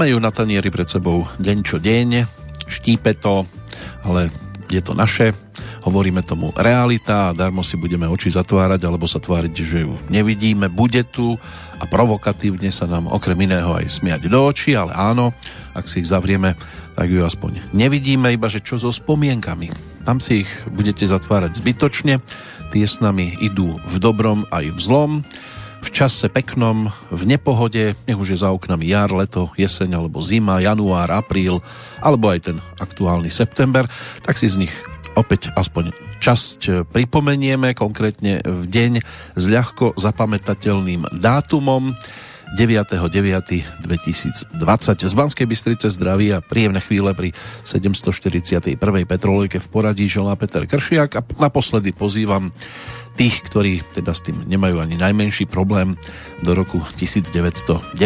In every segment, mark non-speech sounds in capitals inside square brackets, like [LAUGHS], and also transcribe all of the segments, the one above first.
Máme ju na tanieri pred sebou deň čo deň, štípe to, ale je to naše, hovoríme tomu realita a darmo si budeme oči zatvárať alebo sa tváriť, že ju nevidíme, bude tu a provokatívne sa nám okrem iného aj smiať do očí, ale áno, ak si ich zavrieme, tak ju aspoň nevidíme, iba že čo so spomienkami. Tam si ich budete zatvárať zbytočne, tie s nami idú v dobrom aj v zlom, v čase peknom, v nepohode, nech už je za oknami jar, leto, jeseň alebo zima, január, apríl, alebo aj ten aktuálny september, tak si z nich opäť aspoň časť pripomenieme, konkrétne v deň s ľahko zapamätateľným dátumom 9.9.2020. Z Banskej Bystrice zdraví a príjemné chvíle pri 741. Petrolejke v poradí želá Peter Kršiak a naposledy pozývam tých, ktorí teda s tým nemajú ani najmenší problém do roku 1990,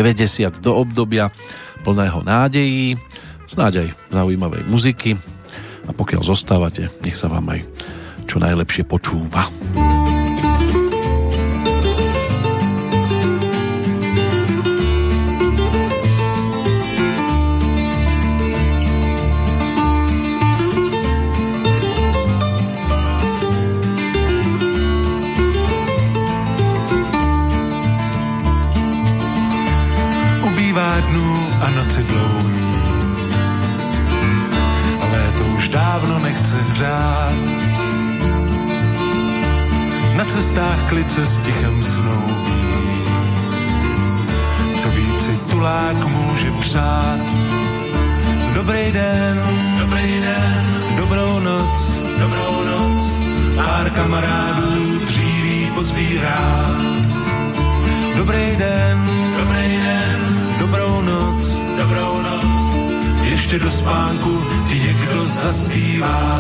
do obdobia plného nádejí, snáď aj zaujímavej muziky a pokiaľ zostávate, nech sa vám aj čo najlepšie počúva. Cestách klice s tichem snoubí. Co víc si tulák může přát. Dobrý den, dobrý den, dobrou noc, dobrou noc. Pár kamarádů dříví pozbírá. Dobrý den, dobrý den, dobrou noc, dobrou noc. Ještě do spánku ti někdo zaspívá.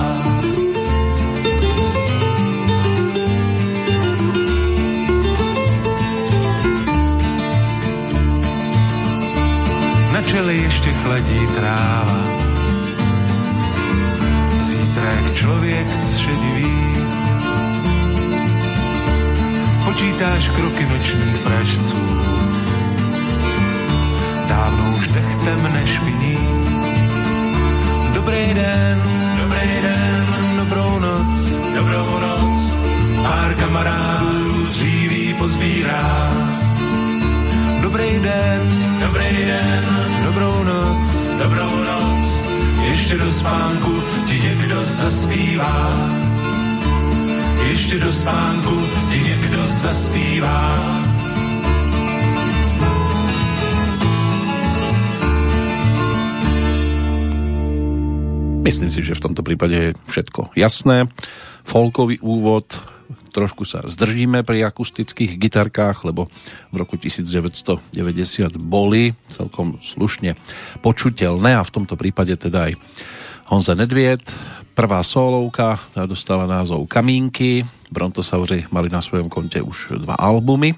čele ještě chladí tráva. Zítrák člověk zšedivý. Počítáš kroky nočních pražců. Dávno už dechtem nešpiní. Dobrý den, dobrý den, dobrou noc, dobrou noc. Pár kamarádů dříví pozbírá. Dobrý den, dobrý den, dobrou noc, dobrou noc, ještě do spánku ti někdo zaspívá. Ještě do spánku ti někdo zaspívá. Myslím si, že v tomto prípade je všetko jasné. Folkový úvod. Trošku sa zdržíme pri akustických gitarkách, lebo v roku 1990 boli celkom slušne počuteľné a v tomto prípade teda aj Honza Nedviet, prvá solovka, tá dostala názov Kamínky, Brontosauři mali na svojom konte už dva albumy,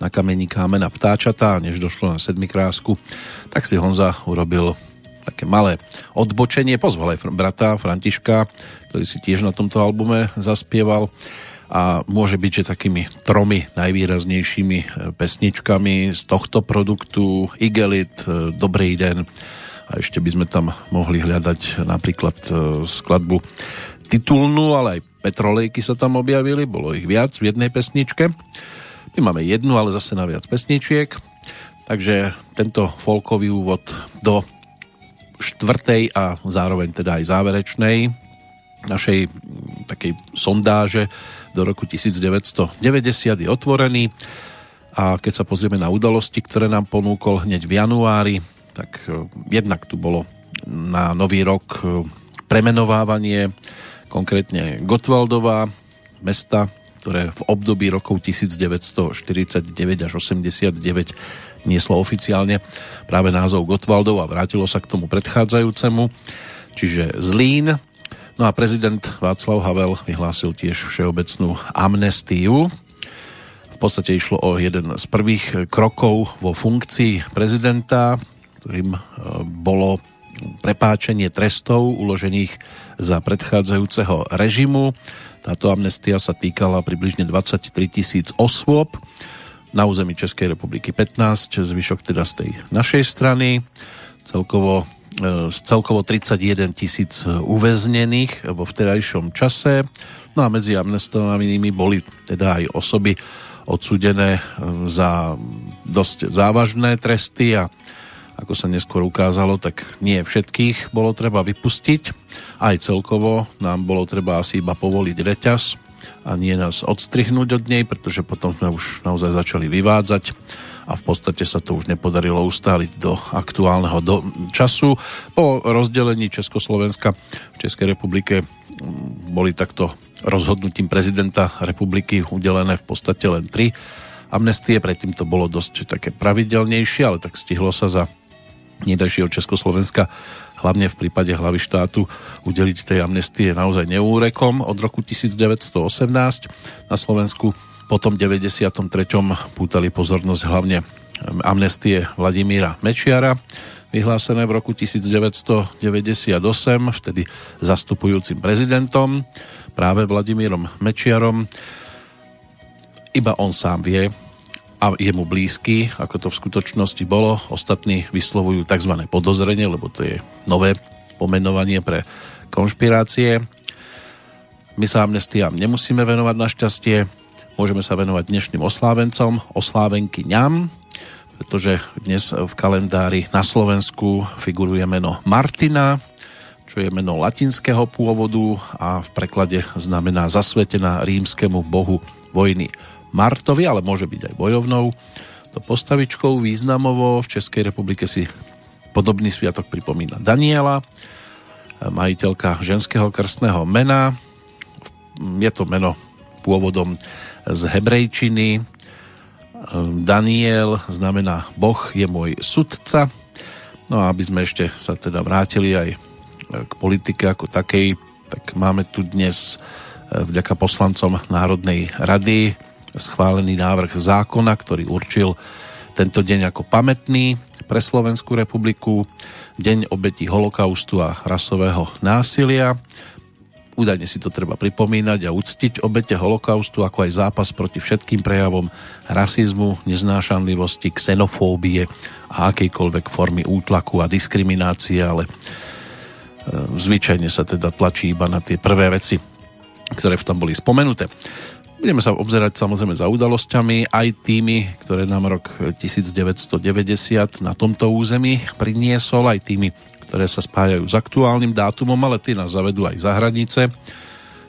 na kamení kámen a ptáčatá, než došlo na sedmikrásku, tak si Honza urobil také malé odbočenie, pozval aj brata Františka, ktorý si tiež na tomto albume zaspieval. A môže byť, že takými tromi najvýraznejšími e, pesničkami z tohto produktu Igelit, e, Dobrý den. A ešte by sme tam mohli hľadať napríklad e, skladbu titulnú, ale aj Petrolejky sa tam objavili, bolo ich viac v jednej pesničke. My máme jednu, ale zase na viac pesničiek, takže tento folkový úvod do štvrtej a zároveň teda aj záverečnej našej takej sondáže do roku 1990 je otvorený. A keď sa pozrieme na udalosti, ktoré nám ponúkol hneď v januári, tak e, jednak tu bolo na nový rok e, premenovávanie konkrétne Gotwaldová mesta, ktoré v období rokov 1949 až 89 nieslo oficiálne práve názov Gotwaldov a vrátilo sa k tomu predchádzajúcemu, čiže Zlín, No a prezident Václav Havel vyhlásil tiež všeobecnú amnestiu. V podstate išlo o jeden z prvých krokov vo funkcii prezidenta, ktorým e, bolo prepáčenie trestov uložených za predchádzajúceho režimu. Táto amnestia sa týkala približne 23 tisíc osôb, na území Českej republiky 15, zvyšok teda z tej našej strany. celkovo e, z celkovo 31 tisíc uväznených vo vtedajšom čase. No a medzi amnestovanými boli teda aj osoby odsúdené za dosť závažné tresty a ako sa neskôr ukázalo, tak nie všetkých bolo treba vypustiť. Aj celkovo nám bolo treba asi iba povoliť reťaz a nie nás odstrihnúť od nej, pretože potom sme už naozaj začali vyvádzať a v podstate sa to už nepodarilo ustáliť do aktuálneho do času. Po rozdelení Československa v Českej republike mm, boli takto rozhodnutím prezidenta republiky udelené v podstate len tri amnestie, predtým to bolo dosť také pravidelnejšie, ale tak stihlo sa za nedajšieho Československa hlavne v prípade hlavy štátu udeliť tej amnestie naozaj neúrekom od roku 1918 na Slovensku potom 93. pútali pozornosť hlavne amnestie Vladimíra Mečiara vyhlásené v roku 1998 vtedy zastupujúcim prezidentom práve Vladimírom Mečiarom iba on sám vie, a je mu blízky, ako to v skutočnosti bolo. Ostatní vyslovujú tzv. podozrenie, lebo to je nové pomenovanie pre konšpirácie. My sa amnestiám nemusíme venovať našťastie, môžeme sa venovať dnešným oslávencom, oslávenky ňam, pretože dnes v kalendári na Slovensku figuruje meno Martina, čo je meno latinského pôvodu a v preklade znamená zasvetená rímskemu bohu vojny Martovi, ale môže byť aj bojovnou. To postavičkou významovo v Českej republike si podobný sviatok pripomína Daniela, majiteľka ženského krstného mena. Je to meno pôvodom z hebrejčiny. Daniel znamená Boh je môj sudca. No a aby sme ešte sa teda vrátili aj k politike ako takej, tak máme tu dnes vďaka poslancom Národnej rady schválený návrh zákona, ktorý určil tento deň ako pamätný pre Slovenskú republiku, deň obetí holokaustu a rasového násilia. Údajne si to treba pripomínať a uctiť obete holokaustu, ako aj zápas proti všetkým prejavom rasizmu, neznášanlivosti, xenofóbie a akejkoľvek formy útlaku a diskriminácie, ale e, zvyčajne sa teda tlačí iba na tie prvé veci, ktoré v tom boli spomenuté. Budeme sa obzerať samozrejme za udalosťami, aj tými, ktoré nám rok 1990 na tomto území priniesol, aj tými, ktoré sa spájajú s aktuálnym dátumom, ale tí nás zavedú aj za hranice,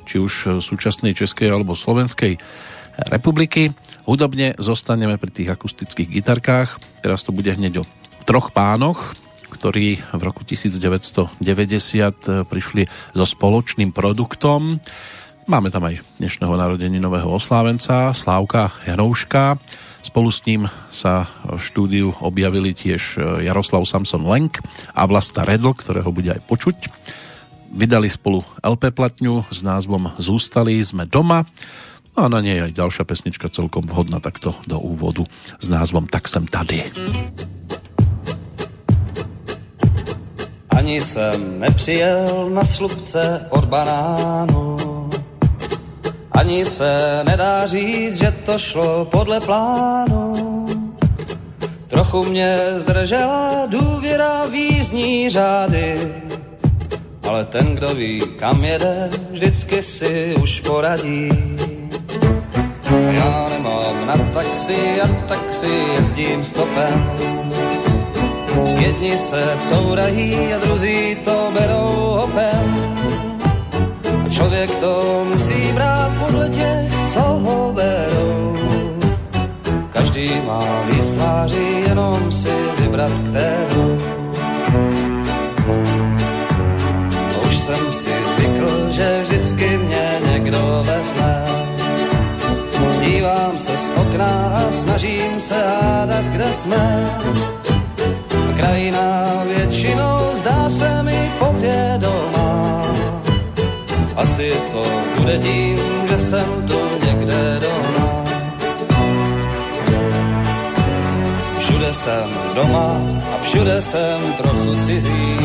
či už súčasnej Českej alebo Slovenskej republiky. Hudobne zostaneme pri tých akustických gitarkách. Teraz to bude hneď o troch pánoch, ktorí v roku 1990 prišli so spoločným produktom Máme tam aj dnešného nového oslávenca Slávka Janouška. Spolu s ním sa v štúdiu objavili tiež e, Jaroslav Samson Lenk a Vlasta Redl, ktorého bude aj počuť. Vydali spolu LP platňu s názvom Zústali sme doma no a na nej aj ďalšia pesnička celkom vhodná takto do úvodu s názvom Tak sem tady. Ani jsem nepřijel na slupce od banánu ani se nedá říct, že to šlo podle plánu. Trochu mě zdržela důvěra význí řády, ale ten, kdo ví, kam jede, vždycky si už poradí. Já nemám na taxi a taxi jezdím stopem. Jedni se courají a druzí to berou hopem. Člověk to musí brát podle těch, co ho berou. Každý má víc tváří, jenom si vybrat kterou. Už jsem si zvykl, že vždycky mě někdo vezme. Dívám se z okna a snažím se hádat, kde jsme. Krajina většinou zdá se mi asi to bude tím, že jsem tu někde doma. Všude jsem doma a všude jsem trochu cizí.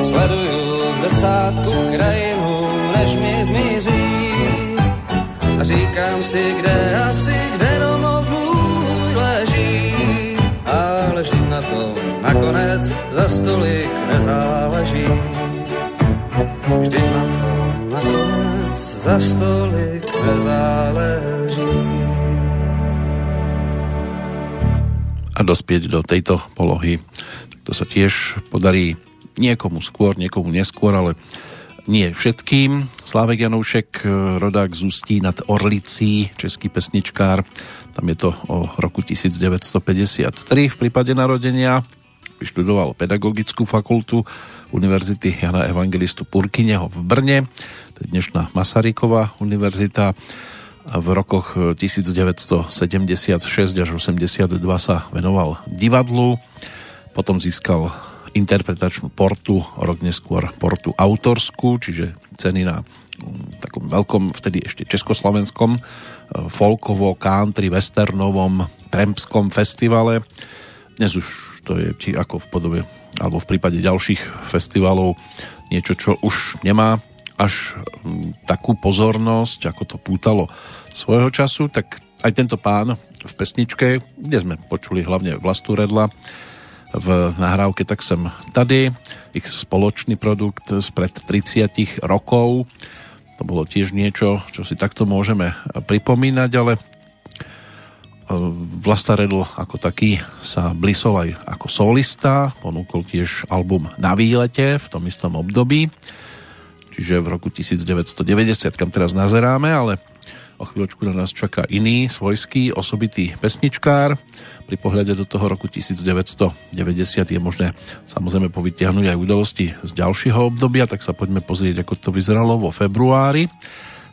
Sleduju v zrcátku krajinu, než mi zmizí. A říkám si, kde asi, kde domov můj leží. Ale vždy na to nakonec za stolik nezáleží. Vždy na to nakonec za stolik nezáleží. A dospieť do tejto polohy, to sa tiež podarí niekomu skôr, niekomu neskôr, ale nie všetkým. Slávek Janoušek, rodák z Ústí nad Orlicí, český pesničkár, tam je to o roku 1953 v prípade narodenia. Vyštudoval pedagogickú fakultu Univerzity Jana Evangelistu Purkyneho v Brne. To je dnešná Masaryková univerzita. V rokoch 1976 až 82 sa venoval divadlu. Potom získal interpretačnú portu, rok neskôr portu autorskú, čiže ceny na mm, takom veľkom, vtedy ešte československom folkovo, country, westernovom, trampskom festivale. Dnes už to je či ako v podobe, alebo v prípade ďalších festivalov niečo, čo už nemá až takú pozornosť, ako to pútalo svojho času, tak aj tento pán v pesničke, kde sme počuli hlavne Vlastu Redla, v nahrávke Tak sem tady, ich spoločný produkt spred 30 rokov, to bolo tiež niečo, čo si takto môžeme pripomínať, ale Vlasta Redl ako taký sa blisol aj ako solista, ponúkol tiež album Na výlete v tom istom období, čiže v roku 1990, kam teraz nazeráme, ale o chvíľočku na nás čaká iný svojský osobitý pesničkár, pri pohľade do toho roku 1990 je možné samozrejme povytiahnuť aj udalosti z ďalšieho obdobia, tak sa poďme pozrieť, ako to vyzeralo vo februári.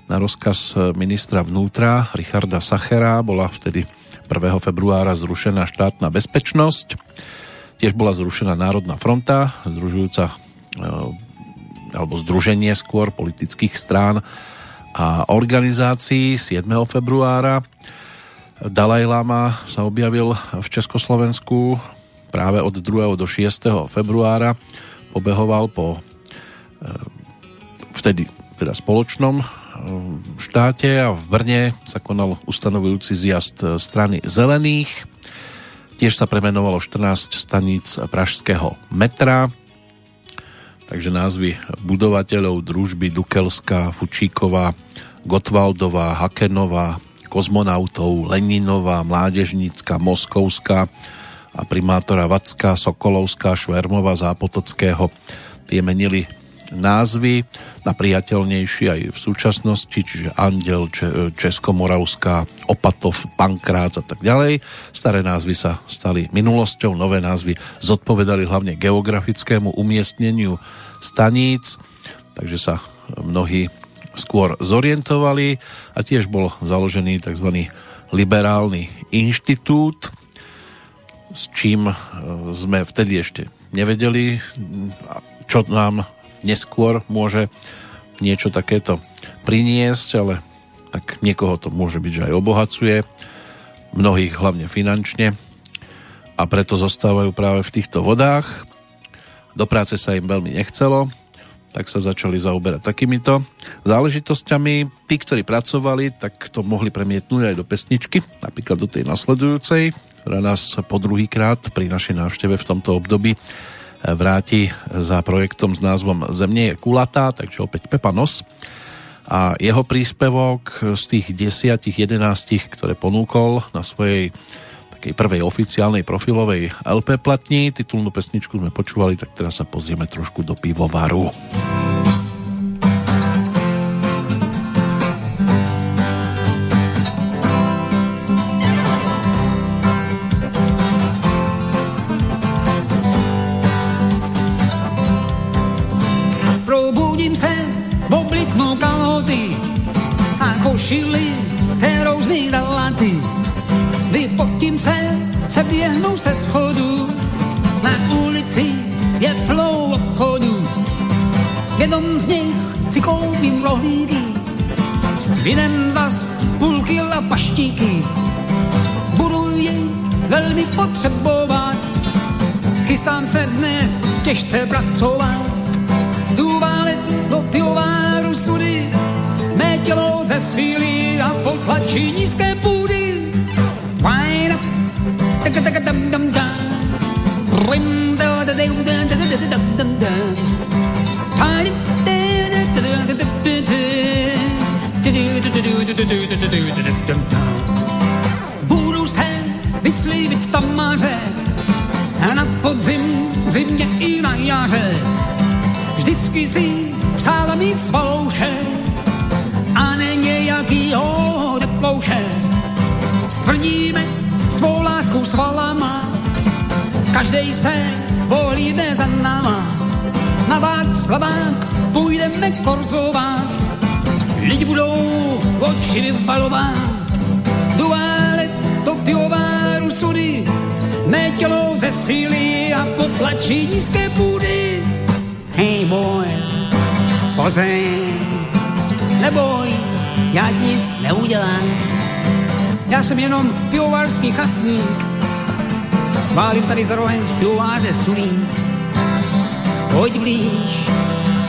Na rozkaz ministra vnútra Richarda Sachera bola vtedy 1. februára zrušená štátna bezpečnosť. Tiež bola zrušená Národná fronta, združujúca e, alebo združenie skôr politických strán a organizácií 7. februára Dalaj Lama sa objavil v Československu práve od 2. do 6. februára. Pobehoval po e, vtedy teda spoločnom štáte a v Brne sa konal ustanovujúci zjazd strany zelených. Tiež sa premenovalo 14 staníc pražského metra, takže názvy budovateľov družby Dukelská, Fučíková, Gotwaldová, Hakenová, kozmonautov Leninová, Mládežnícka, Moskovská a primátora Vacka, Sokolovská, Švermova, Zápotockého. Tie menili názvy na priateľnejšie aj v súčasnosti, čiže Andel, Českomoravská, Opatov, Pankrác a tak ďalej. Staré názvy sa stali minulosťou, nové názvy zodpovedali hlavne geografickému umiestneniu staníc, takže sa mnohí skôr zorientovali a tiež bol založený tzv. liberálny inštitút, s čím e, sme vtedy ešte nevedeli, čo nám neskôr môže niečo takéto priniesť, ale tak niekoho to môže byť, že aj obohacuje, mnohých hlavne finančne a preto zostávajú práve v týchto vodách. Do práce sa im veľmi nechcelo, tak sa začali zaoberať takýmito záležitosťami. Tí, ktorí pracovali, tak to mohli premietnúť aj do pesničky, napríklad do tej nasledujúcej, ktorá nás po druhý krát pri našej návšteve v tomto období vráti za projektom s názvom Zemne je kulatá, takže opäť Pepa Nos. A jeho príspevok z tých desiatich, jedenástich, ktoré ponúkol na svojej takej prvej oficiálnej profilovej LP platni. Titulnú pesničku sme počúvali, tak teraz sa pozrieme trošku do pivovaru. Běhnu se schodu, na ulici je plnou obchodu. Jednom z nich si koupím rohlíky, v jiném zas půl kila paštíky. Budu ji velmi potřebovat, chystám se dnes těžce pracovat. Jdu válet do pivováru sudy, mé tělo ze síly a potlačí nízké půdy. Wind up, taka taka dum dum dum. swim. Budu se vyclívit tam maře a na podzim, zimě i na jaře. Vždycky si přála mít svalouše a ne nějakýho teplouše. Stvrdíme svou lásku svalama, každej se volí jde za náma. Na Václavák půjdeme korzovat, lidi budou oči vyvalovat. Duálet do pivováru sudy, mé tělo ze síly a potlačí nízké půdy. Hej boy, pozeň, neboj, já nic neudělám. Já jsem jenom pivovarský chasník, válím tady za rohem pivováře sulím. Pojď blíž,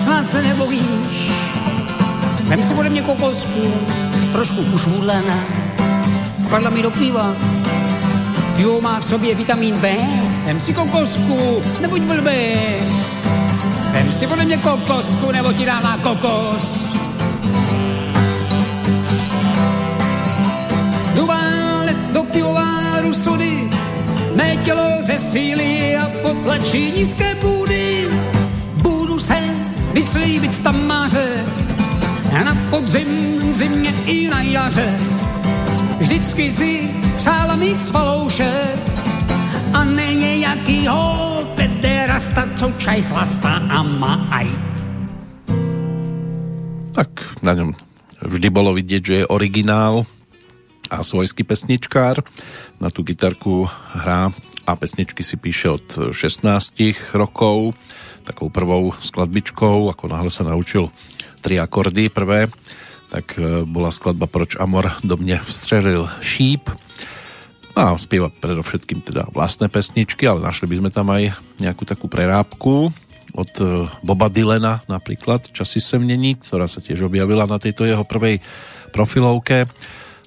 snad se nebojíš, vem si ode mě kokosku, trošku ušmudlená, spadla mi do piva, pivo má v sobě vitamin B, vem si kokosku, nebuď blbý, vem si ode mě kokosku, nebo ti na kokos. Pivováru sudy, mé tělo ze síly a potlačí nízké půdy. Budu se vyslíbit tam máře, na podzim, zimě i na jaře. Vždycky si přála mít svalouše a ne nějakýho pederasta, co čaj chlastá a má ajc. Tak na ňom vždy bolo vidieť, že je originál a svojský pesničkár. Na tú gitarku hrá a pesničky si píše od 16 rokov. Takou prvou skladbičkou, ako náhle sa naučil tri akordy prvé, tak e, bola skladba Proč Amor do mne vstřelil šíp. A spieva predovšetkým teda vlastné pesničky, ale našli by sme tam aj nejakú takú prerábku od e, Boba Dylena napríklad, Časy sem není, ktorá sa tiež objavila na tejto jeho prvej profilovke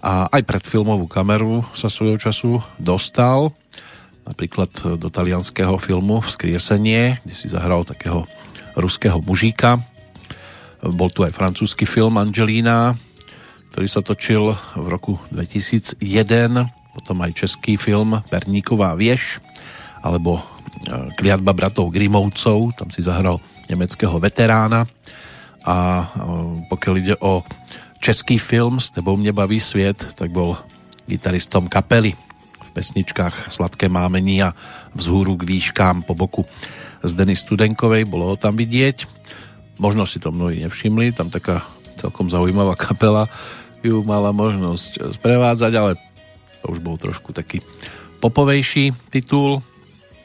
a aj pred filmovú kameru sa svojho času dostal napríklad do talianského filmu Vzkriesenie, kde si zahral takého ruského mužíka. Bol tu aj francúzsky film Angelina, ktorý sa točil v roku 2001, potom aj český film Perníková vieš, alebo kliatba bratov Grimovcov, tam si zahral nemeckého veterána a pokiaľ ide o český film S tebou mne baví sviet, tak bol gitaristom kapely v pesničkách Sladké mámení a Vzhůru k výškám po boku z Denny Studenkovej, bolo ho tam vidieť. Možno si to mnohí nevšimli, tam taká celkom zaujímavá kapela ju mala možnosť sprevádzať, ale to už bol trošku taký popovejší titul,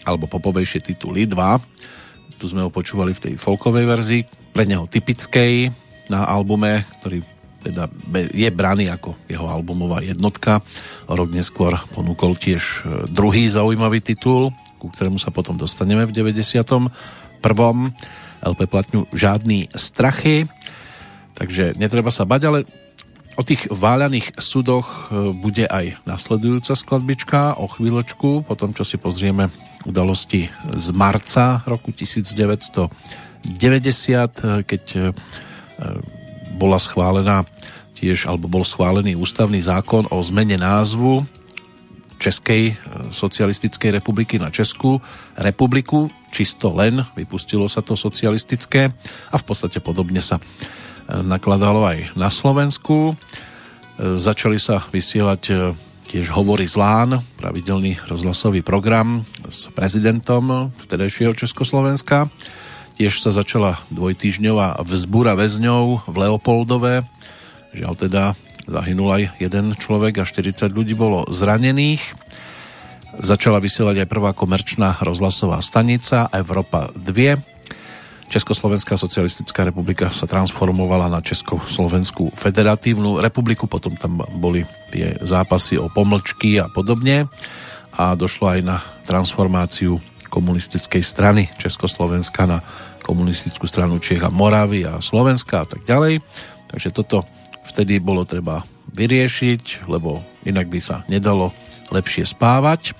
alebo popovejšie tituly 2. Tu sme ho počúvali v tej folkovej verzii, pre neho typickej na albume, ktorý teda je braný ako jeho albumová jednotka. Rok neskôr ponúkol tiež e, druhý zaujímavý titul, ku ktorému sa potom dostaneme v 91. LP platňu Žádný strachy. Takže netreba sa bať, ale o tých váľaných sudoch e, bude aj nasledujúca skladbička o chvíľočku, potom čo si pozrieme udalosti z marca roku 1990, keď e, bola schválená tiež, alebo bol schválený ústavný zákon o zmene názvu Českej e, socialistickej republiky na Českú republiku. Čisto len vypustilo sa to socialistické a v podstate podobne sa e, nakladalo aj na Slovensku. Začali sa vysielať tiež Hovory z Lán, pravidelný rozhlasový program s prezidentom vtedajšieho Československa. Tiež sa začala dvojtýždňová vzbúra väzňov v Leopoldove. Žiaľ teda zahynul aj jeden človek a 40 ľudí bolo zranených. Začala vysielať aj prvá komerčná rozhlasová stanica Európa 2 Československá socialistická republika sa transformovala na Československú federatívnu republiku, potom tam boli tie zápasy o pomlčky a podobne a došlo aj na transformáciu komunistickej strany Československa na komunistickú stranu Čech a Moravy a Slovenska a tak ďalej. Takže toto vtedy bolo treba vyriešiť, lebo inak by sa nedalo lepšie spávať.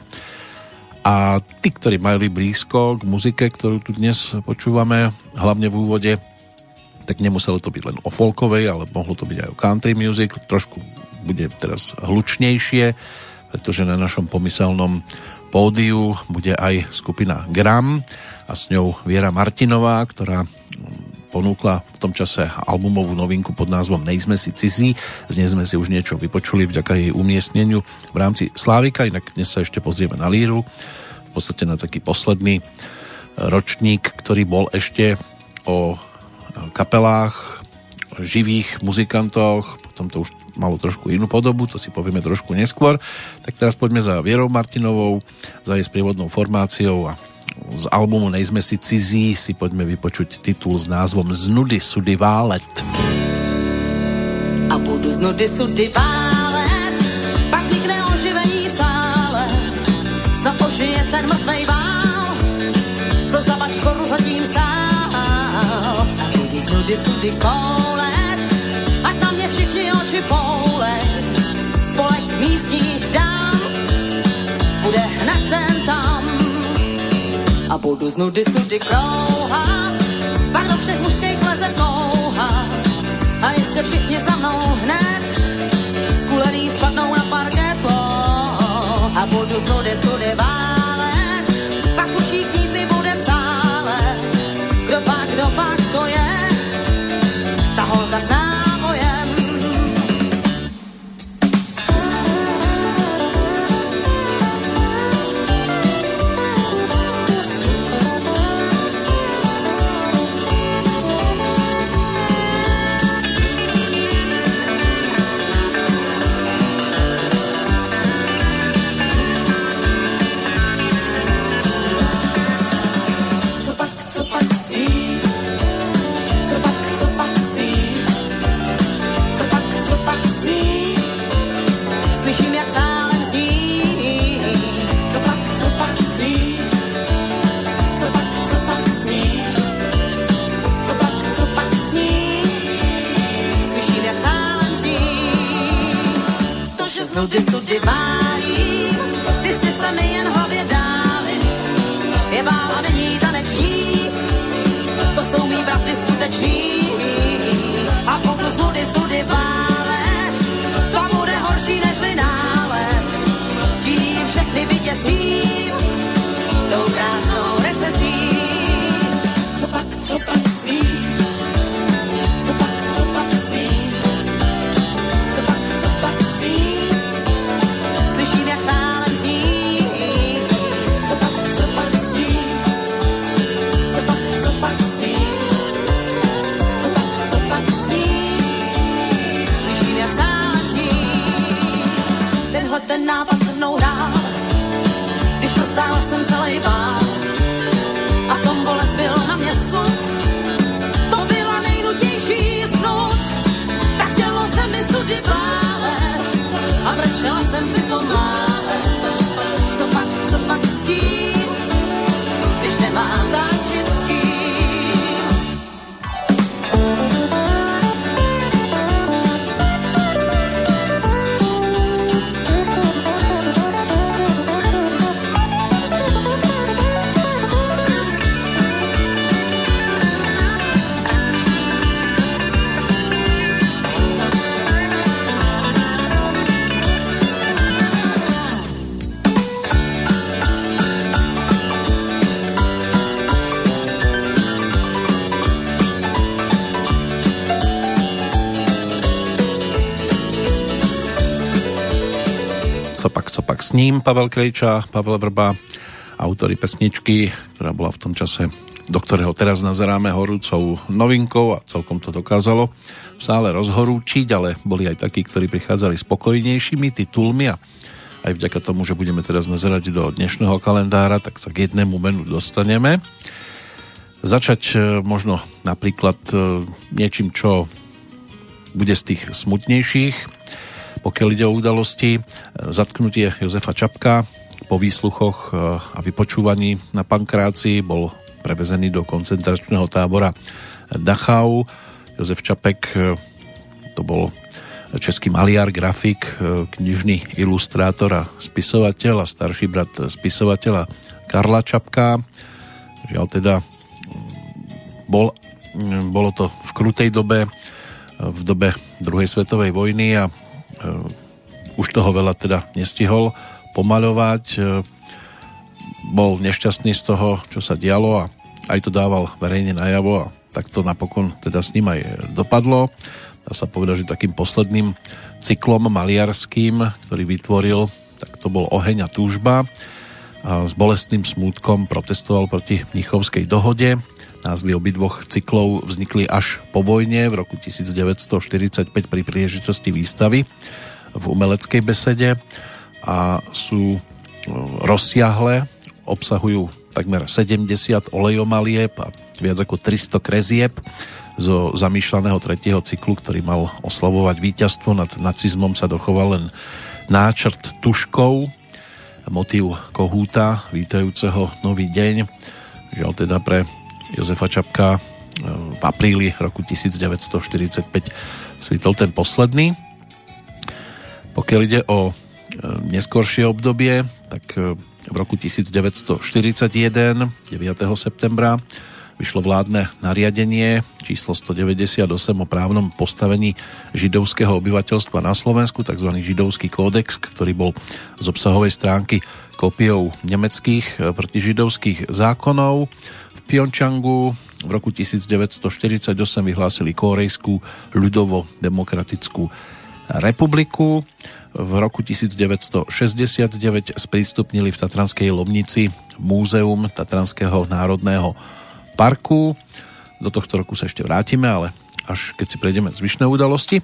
A tí, ktorí mali blízko k muzike, ktorú tu dnes počúvame, hlavne v úvode, tak nemuselo to byť len o folkovej, ale mohlo to byť aj o country music. Trošku bude teraz hlučnejšie, pretože na našom pomyselnom pódiu bude aj skupina Gram a s ňou Viera Martinová, ktorá ponúkla v tom čase albumovú novinku pod názvom Nejsme si cizí. Z nej sme si už niečo vypočuli vďaka jej umiestneniu v rámci Slávika, inak dnes sa ešte pozrieme na Líru, v podstate na taký posledný ročník, ktorý bol ešte o kapelách, živých muzikantoch, potom to už malo trošku inú podobu, to si povieme trošku neskôr. Tak teraz poďme za Vierou Martinovou, za jej sprievodnou formáciou a z albumu Nejsme si cizí si poďme vypočuť titul s názvom Z nudy sudy válet. A budu z nudy sudy válet, pak vznikne oživení v sále, snad ožije ten mrtvej vál, co za bačkoru zatím stál. A budu z nudy sudy koulet, budu z nudy sudy krouhat, pak do všech mužských leze touha a jistě všichni za mnou hned skulený spadnou na parketo a budu z nudy sudy válet, Nudy sudy válím, ty jsi se mi jen hlavě dáli. Je bála, není taneční, to jsou mý pravdy skuteční. A pokud z nudy sudy válet, to bude horší než nálet. Tím všechny vyděsím, tou krásnou recesí. Co pak, co pak ten nápad se mnou hrál, když prostála jsem celý bál. S ním, Pavel Krejča, Pavel Vrba, autory pesničky, ktorá bola v tom čase, do ktorého teraz nazeráme horúcou novinkou a celkom to dokázalo v sále rozhorúčiť, ale boli aj takí, ktorí prichádzali spokojnejšími titulmi a aj vďaka tomu, že budeme teraz nazerať do dnešného kalendára, tak sa k jednému menu dostaneme. Začať e, možno napríklad e, niečím, čo bude z tých smutnejších, pokiaľ ide o udalosti. Zatknutie Jozefa Čapka po výsluchoch a vypočúvaní na Pankráci bol prevezený do koncentračného tábora Dachau. Jozef Čapek to bol český maliar, grafik, e, knižný ilustrátor a spisovateľ a starší brat spisovateľa Karla Čapka. Žiaľ teda bol, bolo to v krutej dobe, v dobe druhej svetovej vojny a už toho veľa teda nestihol pomaľovať. Bol nešťastný z toho, čo sa dialo a aj to dával verejne najavo a tak to napokon teda s ním aj dopadlo dá sa povedať, že takým posledným cyklom maliarským, ktorý vytvoril, tak to bol Oheň a túžba. A s bolestným smútkom protestoval proti Mnichovskej dohode. Názvy obidvoch cyklov vznikli až po vojne v roku 1945 pri príležitosti výstavy v umeleckej besede a sú e, rozsiahle, obsahujú takmer 70 olejomalieb a viac ako 300 krezieb zo zamýšľaného tretieho cyklu, ktorý mal oslavovať víťazstvo nad nacizmom, sa dochoval len náčrt tuškou, motív kohúta, vítajúceho nový deň. Žiaľ teda pre Jozefa Čapka e, v apríli roku 1945 svítol ten posledný. Pokiaľ ide o e, neskoršie obdobie, tak e, v roku 1941, 9. septembra, vyšlo vládne nariadenie číslo 198 o právnom postavení židovského obyvateľstva na Slovensku, tzv. židovský kódex, ktorý bol z obsahovej stránky kópiou nemeckých protižidovských zákonov. V Pjončangu v roku 1948 vyhlásili Korejskú ľudovo-demokratickú republiku. V roku 1969 sprístupnili v Tatranskej Lomnici Múzeum Tatranského národného parku. Do tohto roku sa ešte vrátime, ale až keď si prejdeme zvyšné udalosti.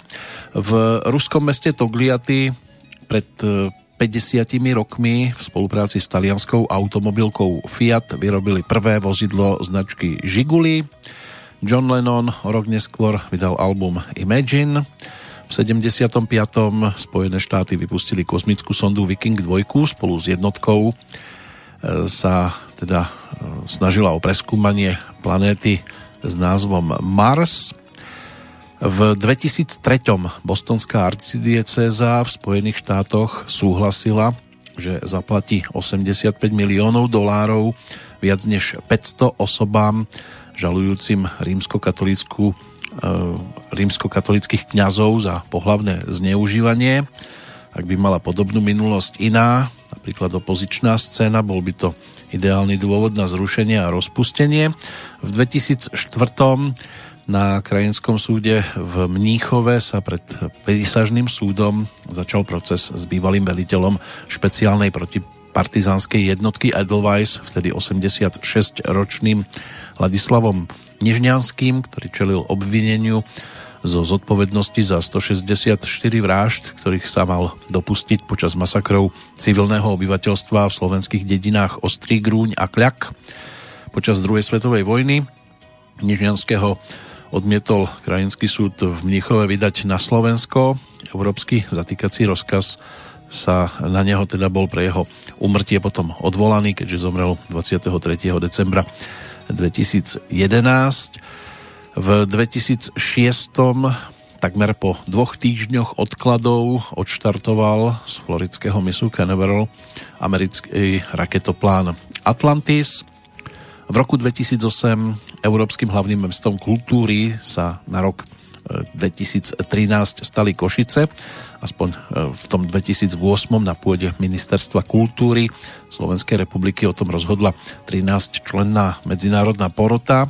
V ruskom meste Togliaty pred 50 e, rokmi v spolupráci s talianskou automobilkou Fiat vyrobili prvé vozidlo značky Žiguli. John Lennon rok neskôr vydal album Imagine. V 75. Spojené štáty vypustili kozmickú sondu Viking 2 spolu s jednotkou E, sa teda e, snažila o preskúmanie planéty s názvom Mars. V 2003. bostonská arcidiecéza v Spojených štátoch súhlasila, že zaplatí 85 miliónov dolárov viac než 500 osobám žalujúcim rímskokatolickú e, rímskokatolických kňazov za pohlavné zneužívanie. Ak by mala podobnú minulosť iná, napríklad opozičná scéna, bol by to ideálny dôvod na zrušenie a rozpustenie. V 2004 na krajinskom súde v Mníchove sa pred prísažným súdom začal proces s bývalým veliteľom špeciálnej protipartizánskej jednotky Edelweiss, vtedy 86-ročným Ladislavom Nižňanským, ktorý čelil obvineniu zo zodpovednosti za 164 vražd, ktorých sa mal dopustiť počas masakrov civilného obyvateľstva v slovenských dedinách Ostrý, Grúň a Kľak. Počas druhej svetovej vojny Nižňanského odmietol krajinský súd v Mnichove vydať na Slovensko. Európsky zatýkací rozkaz sa na neho teda bol pre jeho umrtie potom odvolaný, keďže zomrel 23. decembra 2011. V 2006 takmer po dvoch týždňoch odkladov odštartoval z floridského misu Canaveral americký raketoplán Atlantis. V roku 2008 Európskym hlavným mestom kultúry sa na rok 2013 e, stali Košice, aspoň e, v tom 2008 na pôde Ministerstva kultúry Slovenskej republiky o tom rozhodla 13 členná medzinárodná porota.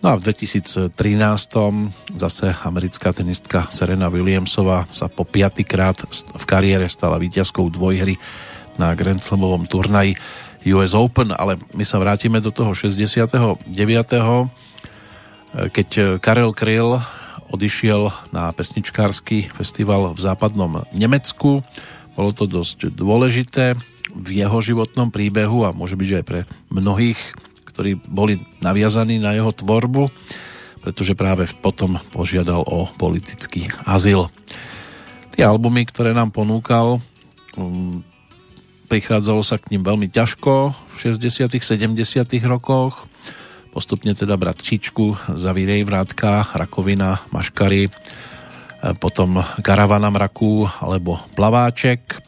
No a v 2013 zase americká tenistka Serena Williamsová sa po piatýkrát v kariére stala víťazkou dvojhry na Grand Slamovom turnaji US Open, ale my sa vrátime do toho 69. keď Karel Kryl odišiel na pesničkársky festival v západnom Nemecku. Bolo to dosť dôležité v jeho životnom príbehu a môže byť, že aj pre mnohých ktorí boli naviazaní na jeho tvorbu, pretože práve potom požiadal o politický azyl. Tie albumy, ktoré nám ponúkal, um, prichádzalo sa k ním veľmi ťažko v 60 70 rokoch. Postupne teda Bratčičku, Zavírej vrátka, Rakovina, Maškary, potom Karavana mraku alebo Plaváček.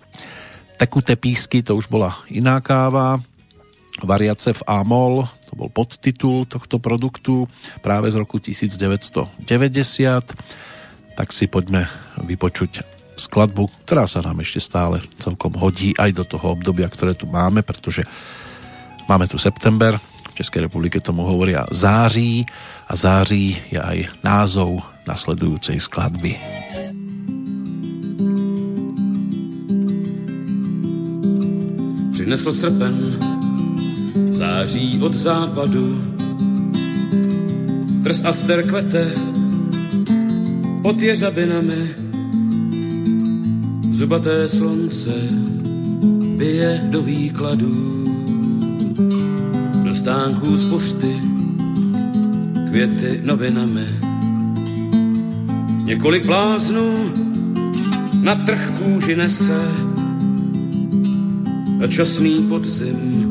Tekuté písky, to už bola iná káva. Variace v Amol, to bol podtitul tohto produktu práve z roku 1990. Tak si poďme vypočuť skladbu, ktorá sa nám ešte stále celkom hodí aj do toho obdobia, ktoré tu máme, pretože máme tu september, v Českej republike tomu hovoria září a září je aj názov nasledujúcej skladby. Přinesl srpen září od západu. Trs aster kvete pod jeřabinami. Zubaté slunce bije do výkladů. Do stánků z pošty květy novinami. Několik bláznů na trh kůži nese a časný podzim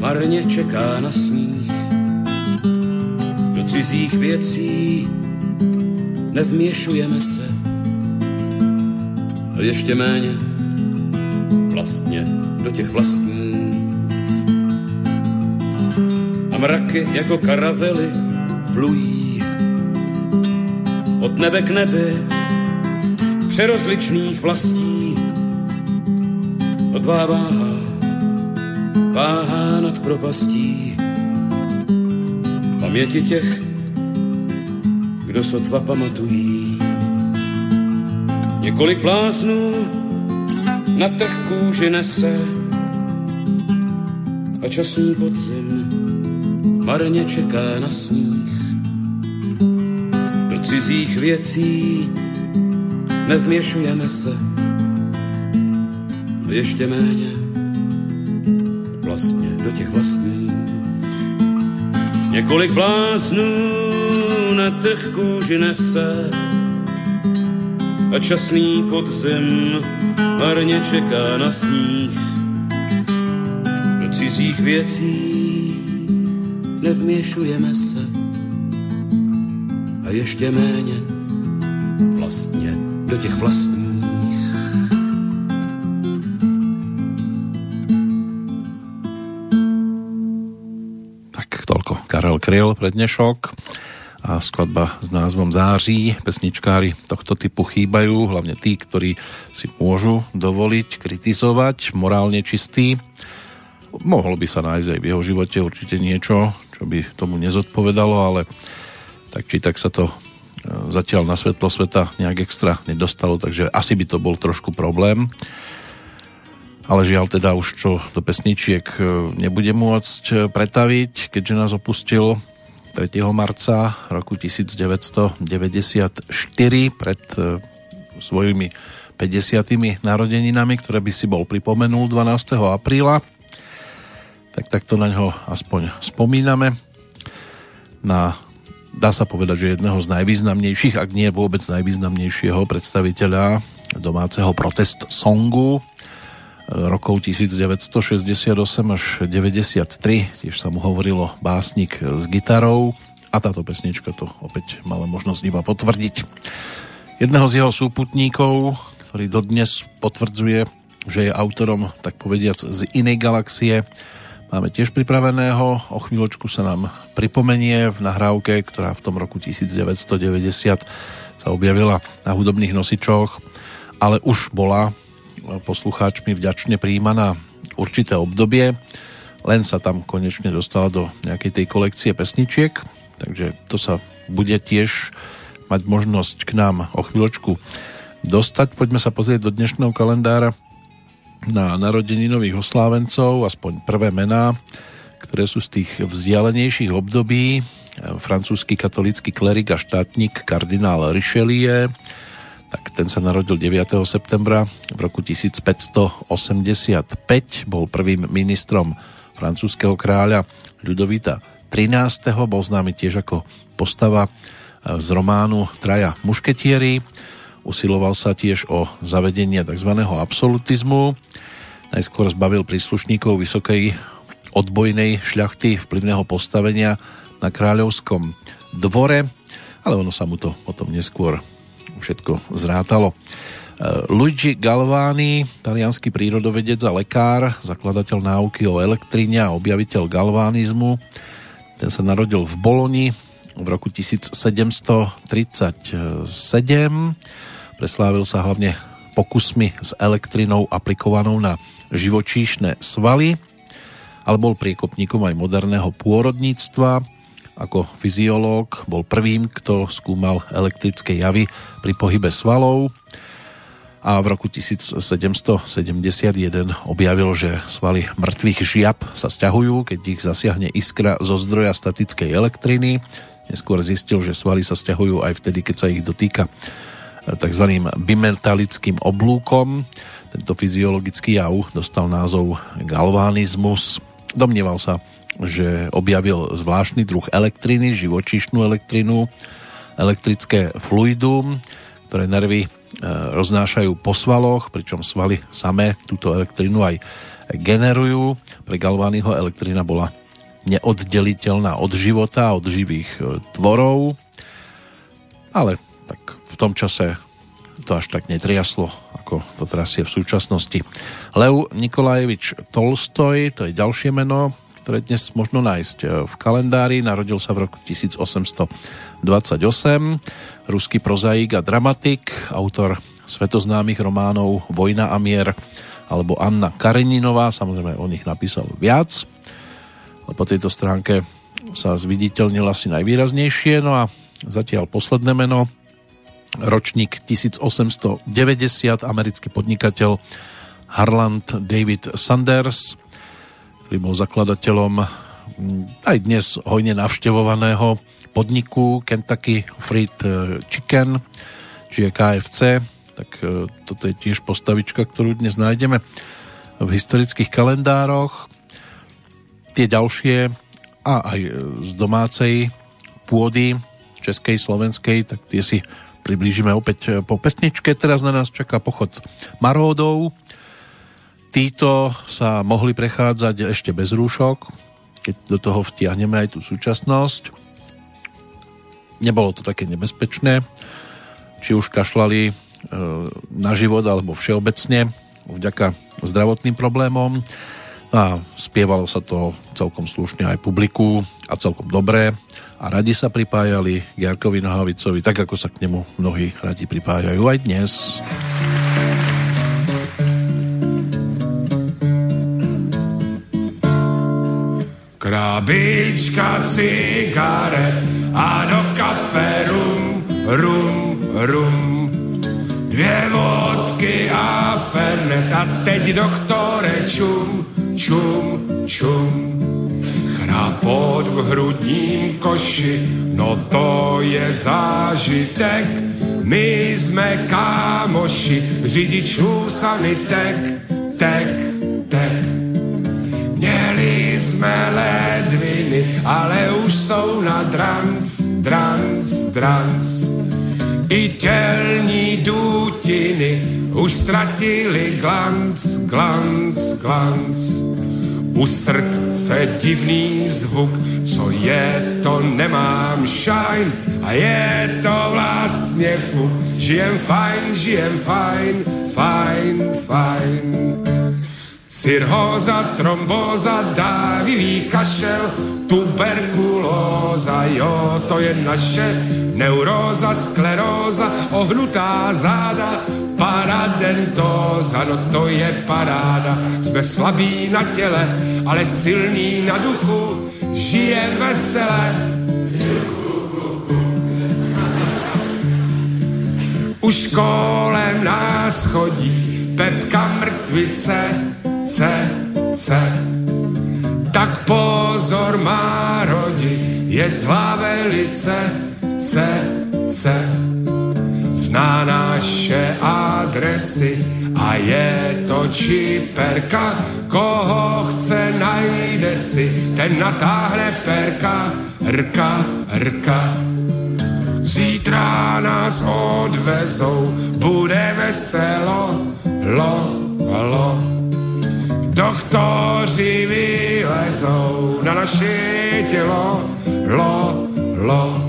marně čeká na sníh. Do cizích věcí nevměšujeme se ještě méně vlastně do těch vlastních. A mraky jako karavely plují od nebe k nebi přerozličných vlastí odvá váha váhá nad propastí paměti těch, kdo sotva pamatují. Několik pláznů na trh kůži nese a časný podzim marně čeká na sníh. Do cizích věcí nevměšujeme se, ještě méně vlastně do těch vlastních. Několik bláznů na trh kůži nese a časný podzim marně čeká na sníh. Do cizích věcí nevměšujeme se a ještě méně vlastně do těch vlastních. Karel Kryl pre dnešok skladba s názvom Září. Pesničkári tohto typu chýbajú, hlavne tí, ktorí si môžu dovoliť kritizovať, morálne čistý. Mohol by sa nájsť aj v jeho živote určite niečo, čo by tomu nezodpovedalo, ale tak či tak sa to e, zatiaľ na svetlo sveta nejak extra nedostalo, takže asi by to bol trošku problém ale žiaľ teda už čo do pesničiek e, nebude môcť e, pretaviť, keďže nás opustil 3. marca roku 1994 pred e, svojimi 50. narodeninami, ktoré by si bol pripomenul 12. apríla. Tak takto na ňo aspoň spomíname. Na, dá sa povedať, že jedného z najvýznamnejších, ak nie vôbec najvýznamnejšieho predstaviteľa domáceho protest songu, rokov 1968 až 93, tiež sa mu hovorilo básnik s gitarou a táto pesnička to opäť mala možnosť iba potvrdiť. Jedného z jeho súputníkov, ktorý dodnes potvrdzuje, že je autorom, tak povediac, z inej galaxie, máme tiež pripraveného. O chvíľočku sa nám pripomenie v nahrávke, ktorá v tom roku 1990 sa objavila na hudobných nosičoch, ale už bola poslucháčmi vďačne príjmaná určité obdobie, len sa tam konečne dostala do nejakej tej kolekcie pesničiek, takže to sa bude tiež mať možnosť k nám o chvíľočku dostať. Poďme sa pozrieť do dnešného kalendára na narodení nových oslávencov, aspoň prvé mená, ktoré sú z tých vzdialenejších období. Francúzsky katolický klerik a štátnik kardinál Richelieu, tak ten sa narodil 9. septembra v roku 1585, bol prvým ministrom francúzského kráľa Ľudovita 13. bol známy tiež ako postava z románu Traja mušketieri. Usiloval sa tiež o zavedenie tzv. absolutizmu. Najskôr zbavil príslušníkov vysokej odbojnej šľachty vplyvného postavenia na kráľovskom dvore, ale ono sa mu to potom neskôr všetko zrátalo. Luigi Galvani, talianský prírodovedec a lekár, zakladateľ náuky o elektrine a objaviteľ galvanizmu. Ten sa narodil v Boloni v roku 1737. Preslávil sa hlavne pokusmi s elektrinou aplikovanou na živočíšne svaly, ale bol priekopníkom aj moderného pôrodníctva. Ako fyziológ bol prvým, kto skúmal elektrické javy pri pohybe svalov a v roku 1771 objavil, že svaly mŕtvych žiab sa stiahujú, keď ich zasiahne iskra zo zdroja statickej elektriny. Neskôr zistil, že svaly sa stiahujú aj vtedy, keď sa ich dotýka tzv. bimetalickým oblúkom. Tento fyziologický jav dostal názov galvanizmus. Domnieval sa, že objavil zvláštny druh elektriny, živočíšnu elektrinu, elektrické fluidum, ktoré nervy E, roznášajú po svaloch, pričom svaly samé túto elektrinu aj generujú. Pre Galványho elektrina bola neoddeliteľná od života, od živých e, tvorov, ale tak v tom čase to až tak netriaslo, ako to teraz je v súčasnosti. Lev Nikolajevič Tolstoj, to je ďalšie meno, ktoré dnes možno nájsť e, v kalendári. Narodil sa v roku 1828 ruský prozaik a dramatik, autor svetoznámych románov Vojna a mier alebo Anna Kareninová, samozrejme o nich napísal viac. Po tejto stránke sa zviditeľnil asi najvýraznejšie, no a zatiaľ posledné meno, ročník 1890, americký podnikateľ Harland David Sanders, ktorý bol zakladateľom aj dnes hojne navštevovaného podniku Kentucky Fried eh, Chicken, čiže KFC, tak eh, toto je tiež postavička, ktorú dnes nájdeme v historických kalendároch. Tie ďalšie a aj eh, z domácej pôdy českej, slovenskej, tak tie si priblížime opäť po pesničke. Teraz na nás čaká pochod Maródov. Títo sa mohli prechádzať ešte bez rúšok, keď do toho vtiahneme aj tú súčasnosť. Nebolo to také nebezpečné, či už kašlali e, na život alebo všeobecne vďaka zdravotným problémom. A spievalo sa to celkom slušne aj publiku a celkom dobré a radi sa pripájali Jarkovi Nohavicovi, tak ako sa k nemu mnohí radi pripájajú aj dnes. Krabička cigaret a do kafe rum, rum, rum. Dvě vodky a fernet a teď doktore čum, čum, čum. Chrápot v hrudním koši, no to je zážitek. My jsme kámoši, řidičů sanitek, tek, tek. Měli jsme ledviny, ale už jsou na drans, drans, drans. I tělní dutiny už ztratili glanc, glanc, glanc. U srdce divný zvuk, co je, to nemám shine a je to vlastně fuk. Žijem fajn, žijem fajn, fajn, fajn. Cirhóza, trombóza, dávivý kašel, tuberkulóza, jo, to je naše, neuróza, skleróza, ohnutá záda, paradentóza, no to je paráda. Jsme slabí na těle, ale silní na duchu, žije vesele. Už kolem nás chodí Pepka mrtvice, C, C. Tak pozor má rodi, je zlá velice, C, C. Zná naše adresy a je to čiperka, koho chce najde si, ten natáhne perka, rka, rka. Zítra nás odvezou, bude veselo, lo, lo. Doktoři vylezou na naše tělo, lo, lo.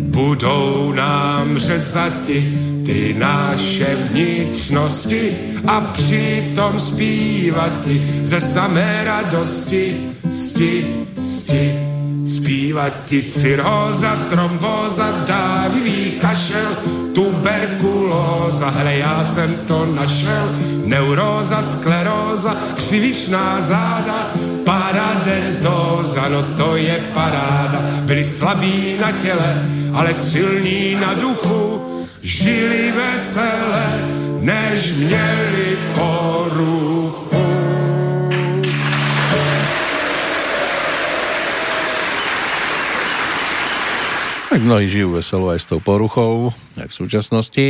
budou nám řezati ty naše vnitřnosti a přitom zpívati ze samé radosti, sti, sti. Zpívat ti cirhóza, trombóza, dávivý kašel, tuberkulóza, hle já jsem to našel, neuróza, skleróza, křivičná záda, paradentóza, no to je paráda. Byli slabí na těle, ale silní na duchu, žili vesele, než měli poruchu. Mnohí žijú veselo aj s tou poruchou, aj v súčasnosti.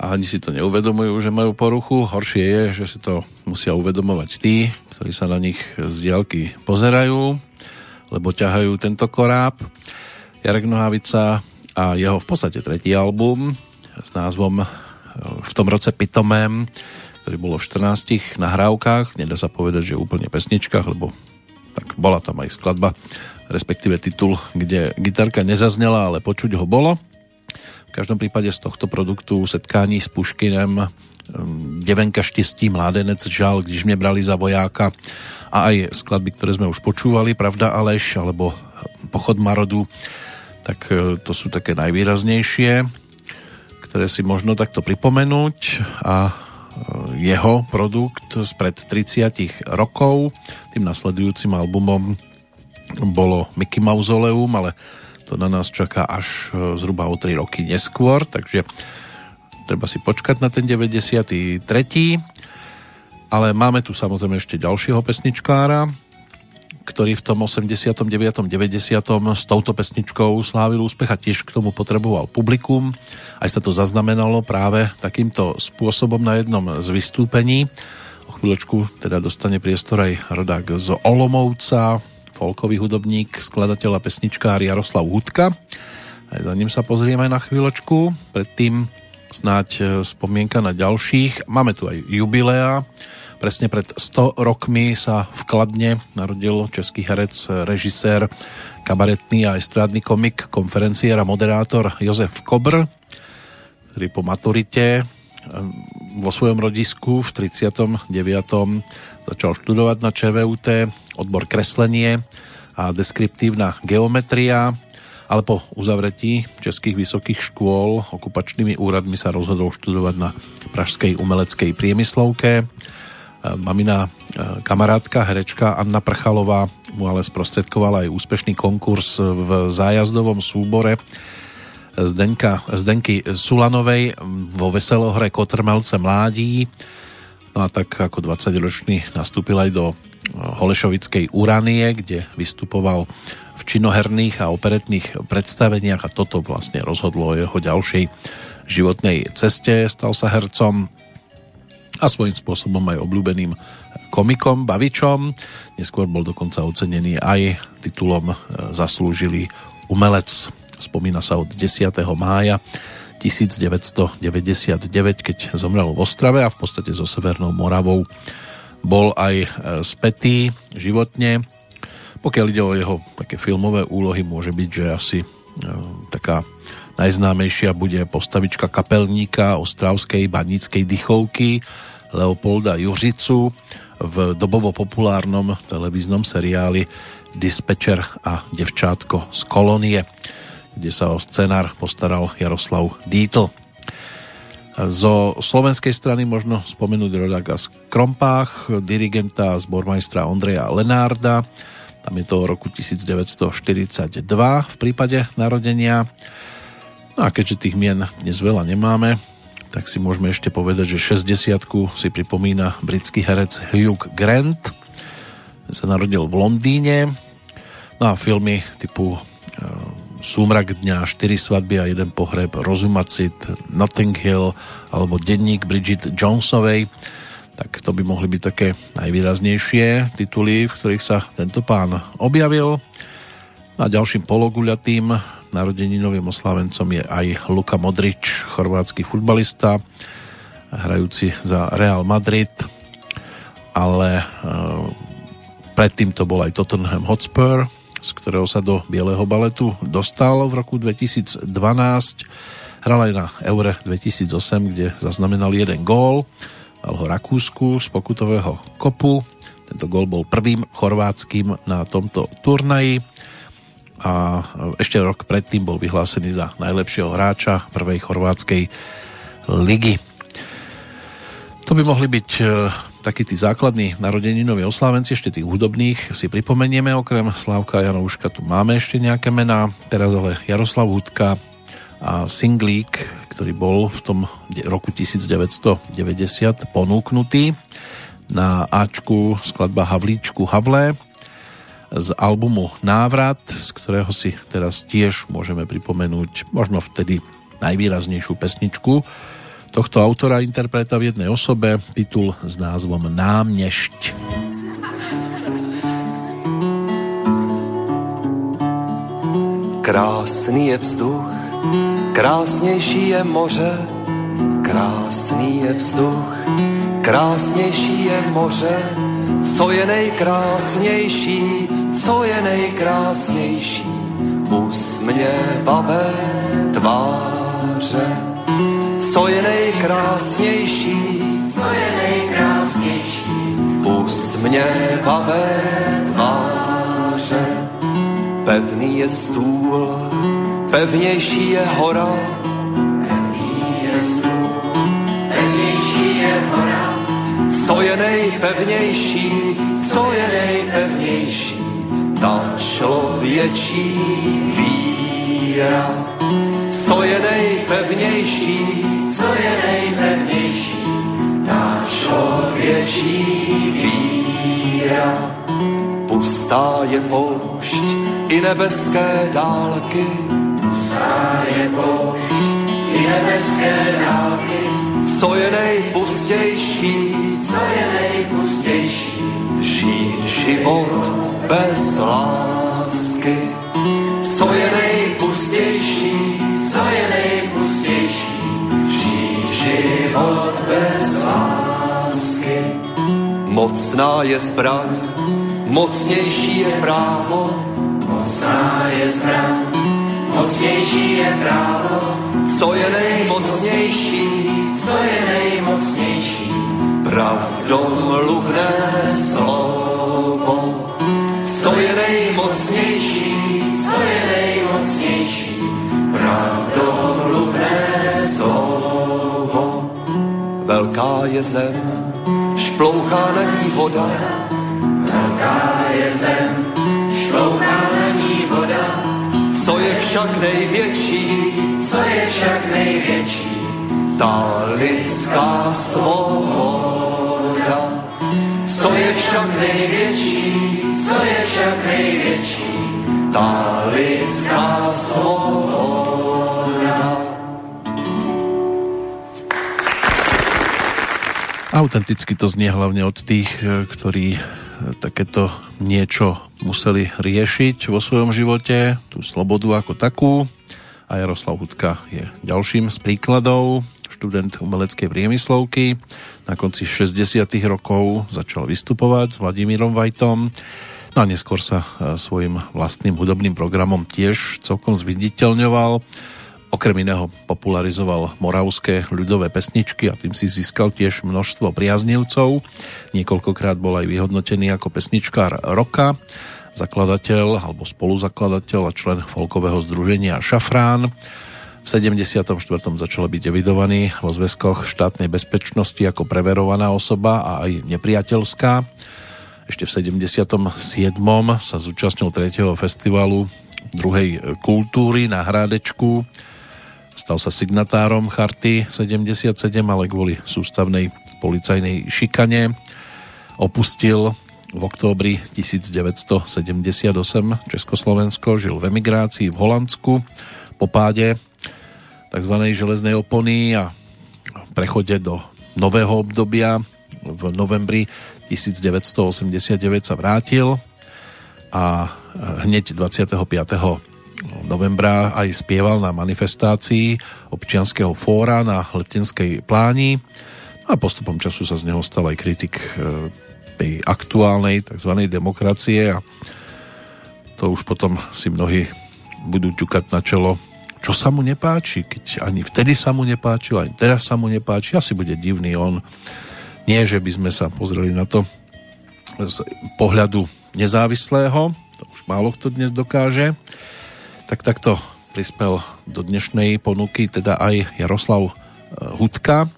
A ani si to neuvedomujú, že majú poruchu. Horšie je, že si to musia uvedomovať tí, ktorí sa na nich z diálky pozerajú, lebo ťahajú tento koráb. Jarek Nohavica a jeho v podstate tretí album s názvom e, v tom roce Pitomém, ktorý bolo v 14 nahrávkach, nedá sa povedať, že úplne pesničkách, lebo tak bola tam aj skladba respektíve titul, kde gitarka nezaznela, ale počuť ho bolo. V každom prípade z tohto produktu setkání s Puškinem Devenka štestí, Mládenec žal, když mě brali za vojáka a aj skladby, ktoré sme už počúvali, Pravda Aleš alebo Pochod Marodu, tak e, to sú také najvýraznejšie, ktoré si možno takto pripomenúť a e, jeho produkt spred 30 rokov, tým nasledujúcim albumom bolo Mickey Mausoleum, ale to na nás čaká až e, zhruba o 3 roky neskôr, takže treba si počkať na ten 93. Ale máme tu samozrejme ešte ďalšieho pesničkára, ktorý v tom 89. 90. s touto pesničkou slávil úspech a tiež k tomu potreboval publikum. Aj sa to zaznamenalo práve takýmto spôsobom na jednom z vystúpení. O chvíľočku teda dostane priestor aj rodák z Olomovca, folkový hudobník, skladateľ a pesničkár Jaroslav Hudka. Aj za ním sa pozrieme na chvíľočku. Predtým snáď e, spomienka na ďalších. Máme tu aj jubilea. Presne pred 100 rokmi sa v Kladne narodil český herec, režisér, kabaretný a estrádny komik, konferenciér a moderátor Jozef Kobr, ktorý po maturite e, vo svojom rodisku v 39. začal študovať na ČVUT odbor kreslenie a deskriptívna geometria, ale po uzavretí českých vysokých škôl okupačnými úradmi sa rozhodol študovať na Pražskej umeleckej priemyslovke. Mamina e, kamarátka, herečka Anna Prchalová mu ale sprostredkovala aj úspešný konkurs v zájazdovom súbore Zdenka, Zdenky Sulanovej vo veselohre Kotrmelce mládí. No a tak ako 20-ročný nastúpil aj do Holešovickej Uranie, kde vystupoval v činoherných a operetných predstaveniach a toto vlastne rozhodlo o jeho ďalšej životnej ceste. Stal sa hercom a svojím spôsobom aj obľúbeným komikom, bavičom. Neskôr bol dokonca ocenený aj titulom e, Zaslúžilý umelec. Spomína sa od 10. mája 1999, keď zomrel v Ostrave a v podstate so Severnou Moravou bol aj e, spätý životne. Pokiaľ ide o jeho také filmové úlohy, môže byť, že asi e, taká najznámejšia bude postavička kapelníka Ostravskej baníckej dychovky Leopolda Juřicu v dobovo populárnom televíznom seriáli Dispečer a devčátko z kolónie, kde sa o scenár postaral Jaroslav Dítl. Zo slovenskej strany možno spomenúť rodáka z Krompách, dirigenta a zbormajstra Ondreja Lenárda. Tam je to roku 1942 v prípade narodenia. No a keďže tých mien dnes veľa nemáme, tak si môžeme ešte povedať, že 60 si pripomína britský herec Hugh Grant. Sa narodil v Londýne. No a filmy typu Súmrak dňa, 4 svadby a jeden pohreb, Rozumacit, Notting Hill alebo Denník Bridget Jonesovej. Tak to by mohli byť také najvýraznejšie tituly, v ktorých sa tento pán objavil. A ďalším pologuľatým narodeninovým oslávencom je aj Luka Modrič, chorvátsky futbalista, hrajúci za Real Madrid, ale e, predtým to bol aj Tottenham Hotspur, z ktorého sa do Bieleho baletu dostal v roku 2012. Hral aj na Eure 2008, kde zaznamenal jeden gól. Dal ho Rakúsku z pokutového kopu. Tento gól bol prvým chorvátským na tomto turnaji a ešte rok predtým bol vyhlásený za najlepšieho hráča prvej chorvátskej ligy. To by mohli byť e, takí tí základní narodeninoví oslávenci, ešte tých hudobných si pripomenieme, okrem Slávka Janouška tu máme ešte nejaké mená, teraz ale Jaroslav Hudka a Singlík, ktorý bol v tom roku 1990 ponúknutý na Ačku skladba Havlíčku Havlé z albumu Návrat, z ktorého si teraz tiež môžeme pripomenúť možno vtedy najvýraznejšiu pesničku tohto autora interpreta v jednej osobe, titul s názvom Námnešť. Krásný je vzduch, krásnější je moře, krásný je vzduch, krásnější je moře, co je nejkrásnější, co je nejkrásnější, usměvavé tváře. Co je nejkrásnější, co je nejkrásnější, usměvavé tváře. Pevný je stůl, pevnější je hora, pevný je stůl, pevnější je hora. Co je nejpevnější, co je nejpevnější, ta člověčí víra. Co je nejpevnější, co je nejpevnější, ta člověčí víra. Pustá je poušť i nebeské dálky, pustá je poušť i nebeské dálky. Co je nejpustější, co je nejpustější, žít život bez lásky. Co je nejpustější, bez lásky. Mocná je zbraň, mocnější je právo, mocná je zbraň, mocnější je právo. Co je nejmocnější, co je nejmocnější, pravdomluvné slovo. Co je nejmocnější, Velká je zem, šplouchá na ní voda, velká je zem, šplouchá na ní voda. Co je však největší, co je však největší, ta lidská svoboda. Co je však největší, co je však největší, ta lidská svoboda. Autenticky to znie hlavne od tých, e, ktorí e, takéto niečo museli riešiť vo svojom živote, tú slobodu ako takú. A Jaroslav Hudka je ďalším z príkladov, študent umeleckej priemyslovky. Na konci 60. rokov začal vystupovať s Vladimírom Vajtom. No a neskôr sa e, svojim vlastným hudobným programom tiež celkom zviditeľňoval. Okrem iného popularizoval moravské ľudové pesničky a tým si získal tiež množstvo priaznivcov. Niekoľkokrát bol aj vyhodnotený ako pesničkár roka, zakladateľ alebo spoluzakladateľ a člen folkového združenia Šafrán. V 74. začal byť evidovaný vo zväzkoch štátnej bezpečnosti ako preverovaná osoba a aj nepriateľská. Ešte v 77. sa zúčastnil 3. festivalu druhej kultúry na Hrádečku Stal sa signatárom Charty 77, ale kvôli sústavnej policajnej šikane opustil v októbri 1978 Československo, žil v emigrácii v Holandsku po páde tzv. železnej opony a prechode do nového obdobia v novembri 1989 sa vrátil a hneď 25 novembra aj spieval na manifestácii občianského fóra na Letenskej pláni a postupom času sa z neho stal aj kritik e, tej aktuálnej tzv. demokracie a to už potom si mnohí budú ťukať na čelo, čo sa mu nepáči, keď ani vtedy sa mu nepáčil, ani teraz sa mu nepáči, asi bude divný on. Nie, že by sme sa pozreli na to z pohľadu nezávislého, to už málo kto dnes dokáže, tak takto prispel do dnešnej ponuky teda aj Jaroslav e, Hudka.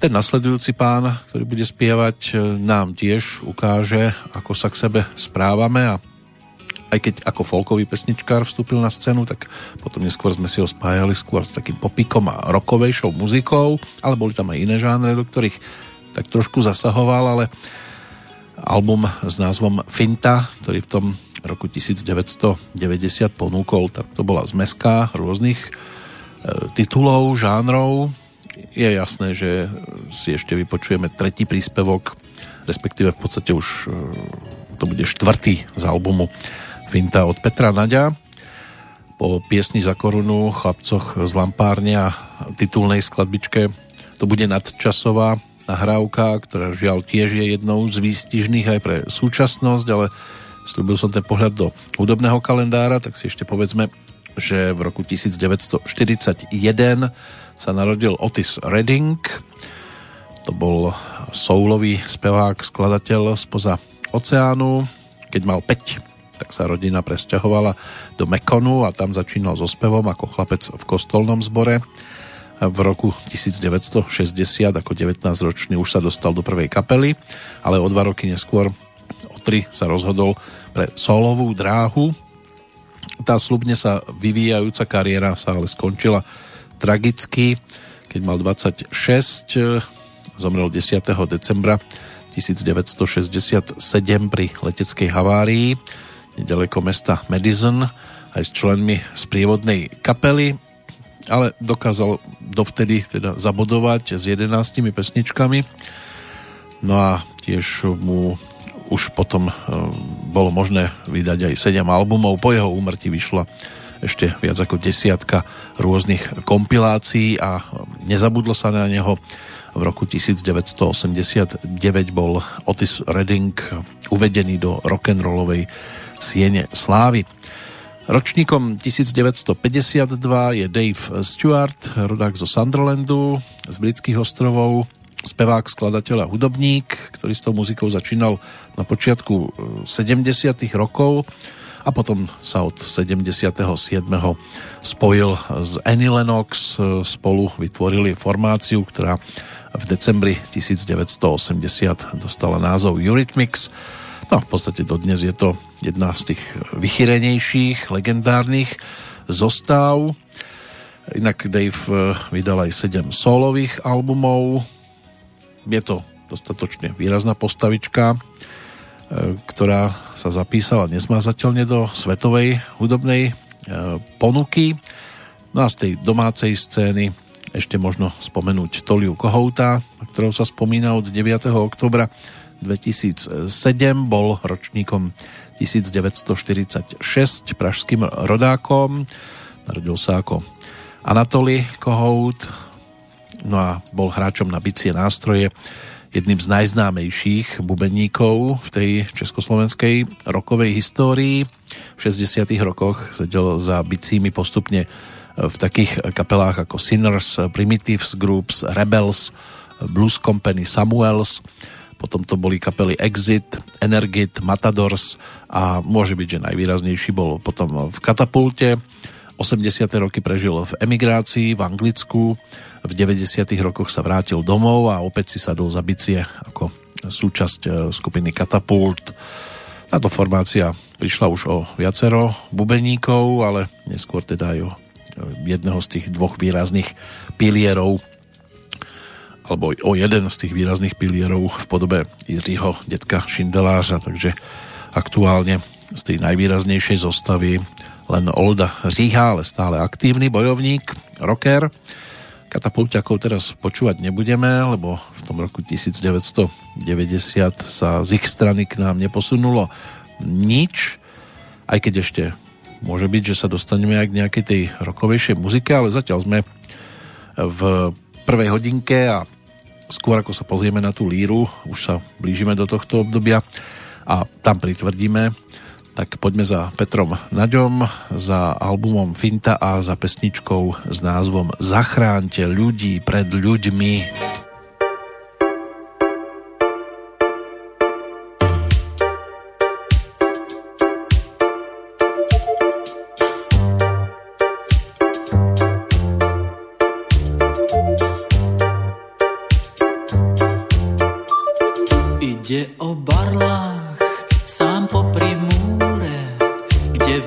Ten nasledujúci pán, ktorý bude spievať, e, nám tiež ukáže, ako sa k sebe správame a aj keď ako folkový pesničkár vstúpil na scénu, tak potom neskôr sme si ho spájali skôr s takým popikom a rokovejšou muzikou, ale boli tam aj iné žánre, do ktorých tak trošku zasahoval, ale album s názvom Finta, ktorý v tom roku 1990 ponúkol, tak to bola zmeska rôznych e, titulov, žánrov. Je jasné, že si ešte vypočujeme tretí príspevok, respektíve v podstate už e, to bude štvrtý z albumu Finta od Petra Naďa. Po piesni za korunu, chlapcoch z Lampárne a titulnej skladbičke to bude nadčasová nahrávka, ktorá žiaľ tiež je jednou z výstižných aj pre súčasnosť, ale slúbil som ten pohľad do hudobného kalendára, tak si ešte povedzme, že v roku 1941 sa narodil Otis Redding. To bol soulový spevák, skladateľ spoza oceánu. Keď mal 5, tak sa rodina presťahovala do Mekonu a tam začínal so spevom ako chlapec v kostolnom zbore v roku 1960 ako 19-ročný už sa dostal do prvej kapely, ale o dva roky neskôr, tri sa rozhodol pre solovú dráhu. Tá slubne sa vyvíjajúca kariéra sa ale skončila tragicky, keď mal 26, zomrel 10. decembra 1967 pri leteckej havárii nedaleko mesta Madison aj s členmi sprievodnej kapely ale dokázal dovtedy teda zabodovať s 11 pesničkami. No a tiež mu už potom e, bolo možné vydať aj 7 albumov. Po jeho úmrti vyšla ešte viac ako desiatka rôznych kompilácií a nezabudlo sa na neho. V roku 1989 bol Otis Redding uvedený do rock'n'rollovej siene slávy. Ročníkom 1952 je Dave Stewart, rodák zo Sunderlandu, z britských ostrovov, spevák, skladateľ a hudobník, ktorý s tou muzikou začínal na počiatku 70 eh, rokov a potom sa od 77. spojil s Annie Lennox, eh, spolu vytvorili formáciu, ktorá v decembri 1980 dostala názov Eurythmics No v podstate dodnes je to jedna z tých vychyrenejších, legendárnych zostav. Inak Dave eh, vydal aj 7 solových albumov. Je to dostatočne výrazná postavička, eh, ktorá sa zapísala nesmazateľne do svetovej hudobnej eh, ponuky. No a z tej domácej scény ešte možno spomenúť Toliu Kohouta, ktorou sa spomína od 9. oktobra 2007, bol ročníkom 1946 pražským rodákom. Narodil sa ako Anatoly Kohout, no a bol hráčom na bicie nástroje, jedným z najznámejších bubeníkov v tej československej rokovej histórii. V 60. rokoch sedel za bicími postupne v takých kapelách ako Sinners, Primitives Groups, Rebels, Blues Company, Samuels, potom to boli kapely Exit, Energit, Matadors a môže byť, že najvýraznejší bol potom v Katapulte. 80. roky prežil v emigrácii v Anglicku, v 90. rokoch sa vrátil domov a opäť si sadol za bicie ako súčasť e, skupiny Katapult. Táto formácia prišla už o viacero bubeníkov, ale neskôr teda aj o jedného z tých dvoch výrazných pilierov alebo o jeden z tých výrazných pilierov v podobe Jiřího detka Šindelářa, takže aktuálne z tej najvýraznejšej zostavy len Olda Říha, ale stále aktívny bojovník, rocker. Katapulťakov teraz počúvať nebudeme, lebo v tom roku 1990 sa z ich strany k nám neposunulo nič, aj keď ešte môže byť, že sa dostaneme aj k nejakej tej rokovejšej muzike, ale zatiaľ sme v prvej hodinke a skôr ako sa pozrieme na tú líru, už sa blížime do tohto obdobia a tam pritvrdíme Tak poďme za Petrom Naďom, za albumom Finta a za pesničkou s názvom Zachránte ľudí pred ľuďmi.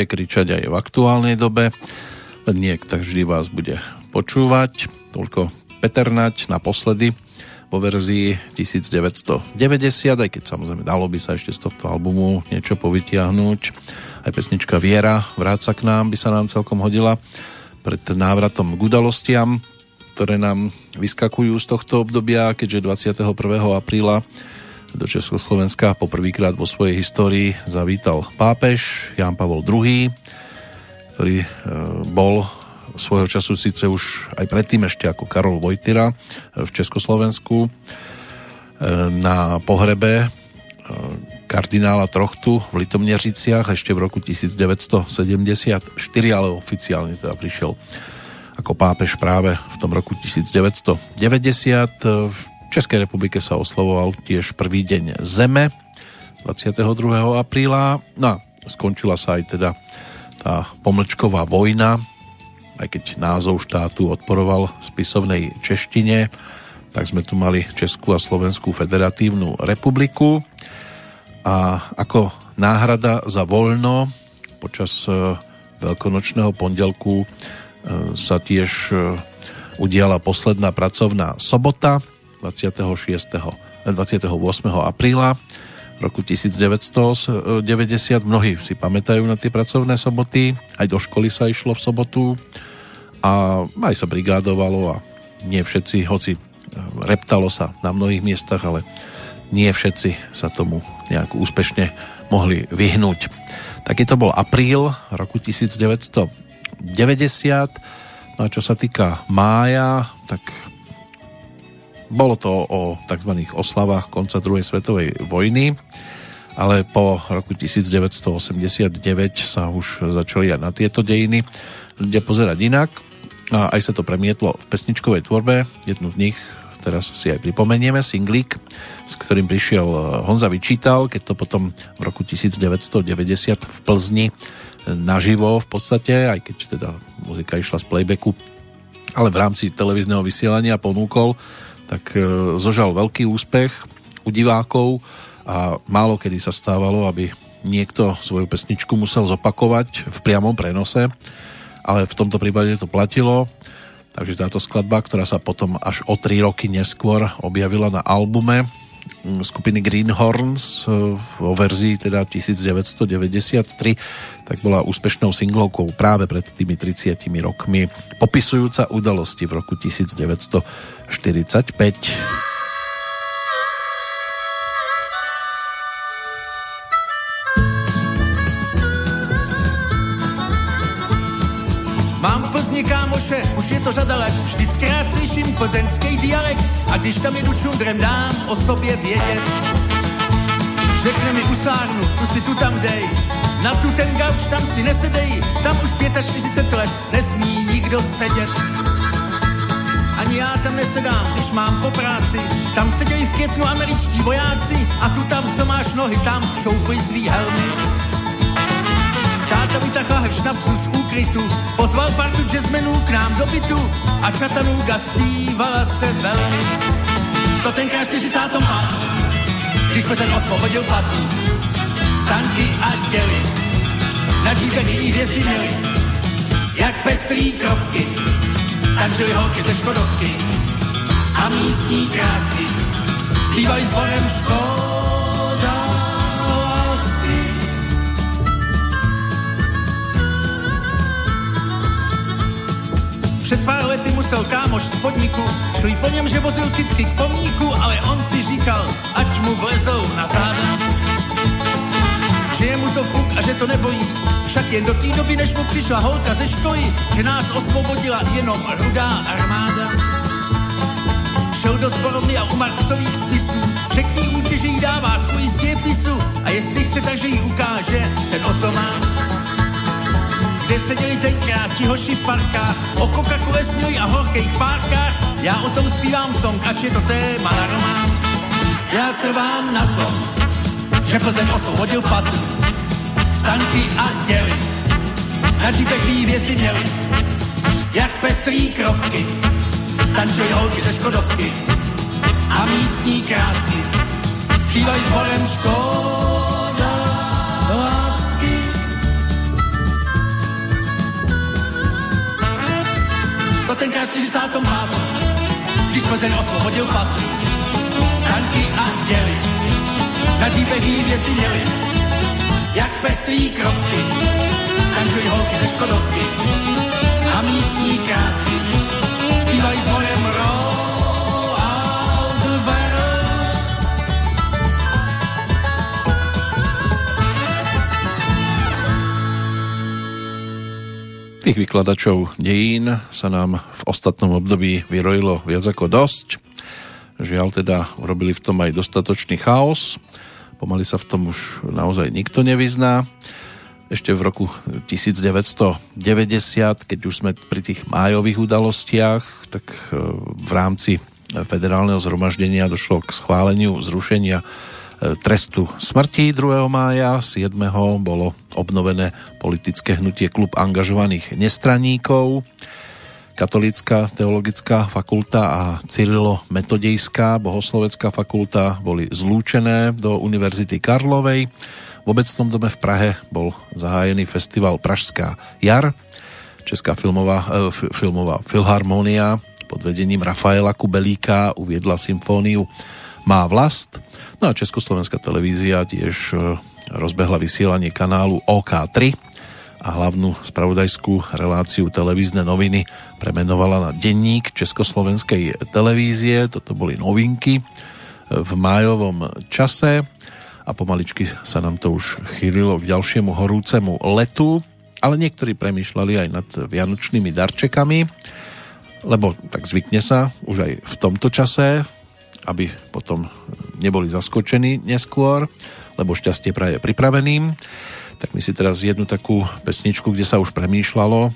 pohode kričať aj v aktuálnej dobe, niek tak vždy vás bude počúvať. Toľko Peter Nať naposledy vo verzii 1990, aj keď samozrejme dalo by sa ešte z tohto albumu niečo povytiahnuť. Aj pesnička Viera, Vráca k nám by sa nám celkom hodila pred návratom k udalostiam, ktoré nám vyskakujú z tohto obdobia, keďže 21. apríla do Československa poprvýkrát vo svojej histórii zavítal pápež Ján Pavol II, ktorý e, bol svojho času síce už aj predtým ešte ako Karol Vojtyra v Československu e, na pohrebe e, kardinála Trochtu v Litomneřiciach ešte v roku 1974, ale oficiálne teda prišiel ako pápež práve v tom roku 1990. V Českej republike sa oslovoval tiež prvý deň Zeme 22. apríla. No a skončila sa aj teda tá pomlčková vojna, aj keď názov štátu odporoval spisovnej češtine, tak sme tu mali Českú a Slovenskú federatívnu republiku a ako náhrada za voľno počas e, veľkonočného pondelku e, sa tiež e, udiala posledná pracovná sobota 26. 28. apríla roku 1990. Mnohí si pamätajú na tie pracovné soboty. Aj do školy sa išlo v sobotu. a aj sa brigádovalo a nie všetci, hoci e, reptalo sa na mnohých miestach, ale nie všetci sa tomu nejak úspešne mohli vyhnúť. Taký to bol apríl roku 1990. No a čo sa týka mája, tak bolo to o tzv. oslavách konca druhej svetovej vojny, ale po roku 1989 sa už začali aj na tieto dejiny ľudia pozerať inak a aj sa to premietlo v pesničkovej tvorbe. Jednu z nich teraz si aj pripomenieme, singlík, s ktorým prišiel Honza Vyčítal, keď to potom v roku 1990 v Plzni naživo v podstate, aj keď teda muzika išla z playbacku, ale v rámci televízneho vysielania ponúkol tak e, zožal veľký úspech u divákov a málo kedy sa stávalo, aby niekto svoju pesničku musel zopakovať v priamom prenose, ale v tomto prípade to platilo. Takže táto skladba, ktorá sa potom až o 3 roky neskôr objavila na albume skupiny Greenhorns e, vo verzii teda 1993, tak bola úspešnou singlovkou práve pred tými 30 rokmi, popisujúca udalosti v roku 1993 Kámoše, už je to řada let, vždyckrát slyším plzeňský dialekt a když tam jedu čundrem, dám o sobě vědět. Řekne mi usárnu, tu si tu tam dej, na tu ten gauč tam si nesedej, tam už 45 let nesmí nikdo sedět ani já tam nesedám, když mám po práci. Tam sedějí v květnu američtí vojáci a tu tam, co máš nohy, tam šoukuj svý helmy. Táta vytahla hev šnapsu z úkrytu, pozval partu jazzmenů k nám do bytu a čatanůga zpívala se velmi. To tenkrát 45. když jsme ten osvobodil patu. Sanky a děly, na džíbek hvězdy měli, jak pestrý krovky tančili holky ze Škodovky a místní krásky zpívali sborem Škoda Před pár lety musel kámoš z podniku, šli po něm, že vozil kytky k pomníku, ale on si říkal, ať mu vlezou na záda. Že je mu to fuk a že to nebojí, však jen do té doby, než mu přišla holka ze školy, že nás osvobodila jenom rudá armáda. Šel do zborovny a u Marksových spisů, řekni úči, že jí dává tvůj z a jestli chce, takže jí ukáže, ten o to má. Kde seděli tenkrát ti hoši v parkách, o Coca-Cole směli a horkých párkách, já o tom zpívám song, ač je to téma na román. Já trvám na tom, že Plzeň osvobodil patu, stanky a děly. Na džípek vývězdy měli, jak pestrý krovky, tančili holky ze Škodovky a místní krásky. Zpívají sborem Škoda To tenkrát v 45. když Plzeň osvobodil patu, stanky a děly. Na džípek vývězdy měli, jak pestrý krovky, tančují holky ze Škodovky a místní krásky Tých vykladačov dejín sa nám v ostatnom období vyrojilo viac ako dosť. Žiaľ teda urobili v tom aj dostatočný chaos. Pomaly sa v tom už naozaj nikto nevyzná. Ešte v roku 1990, keď už sme pri tých májových udalostiach, tak e, v rámci federálneho zhromaždenia došlo k schváleniu zrušenia trestu smrti 2. mája. 7. bolo obnovené politické hnutie klub angažovaných nestraníkov. Katolická teologická fakulta a Cyrilo-metodejská bohoslovecká fakulta boli zlúčené do Univerzity Karlovej. V obecnom dome v Prahe bol zahájený festival Pražská jar. Česká filmová, eh, filmová filharmónia pod vedením Rafaela Kubelíka uviedla symfóniu Má vlast. No a Československá televízia tiež eh, rozbehla vysielanie kanálu OK3 a hlavnú spravodajskú reláciu televízne noviny premenovala na denník Československej televízie. Toto boli novinky v májovom čase a pomaličky sa nám to už chýlilo k ďalšiemu horúcemu letu, ale niektorí premýšľali aj nad vianočnými darčekami, lebo tak zvykne sa už aj v tomto čase, aby potom neboli zaskočení neskôr, lebo šťastie praje pripraveným tak my si teraz jednu takú pesničku, kde sa už premýšľalo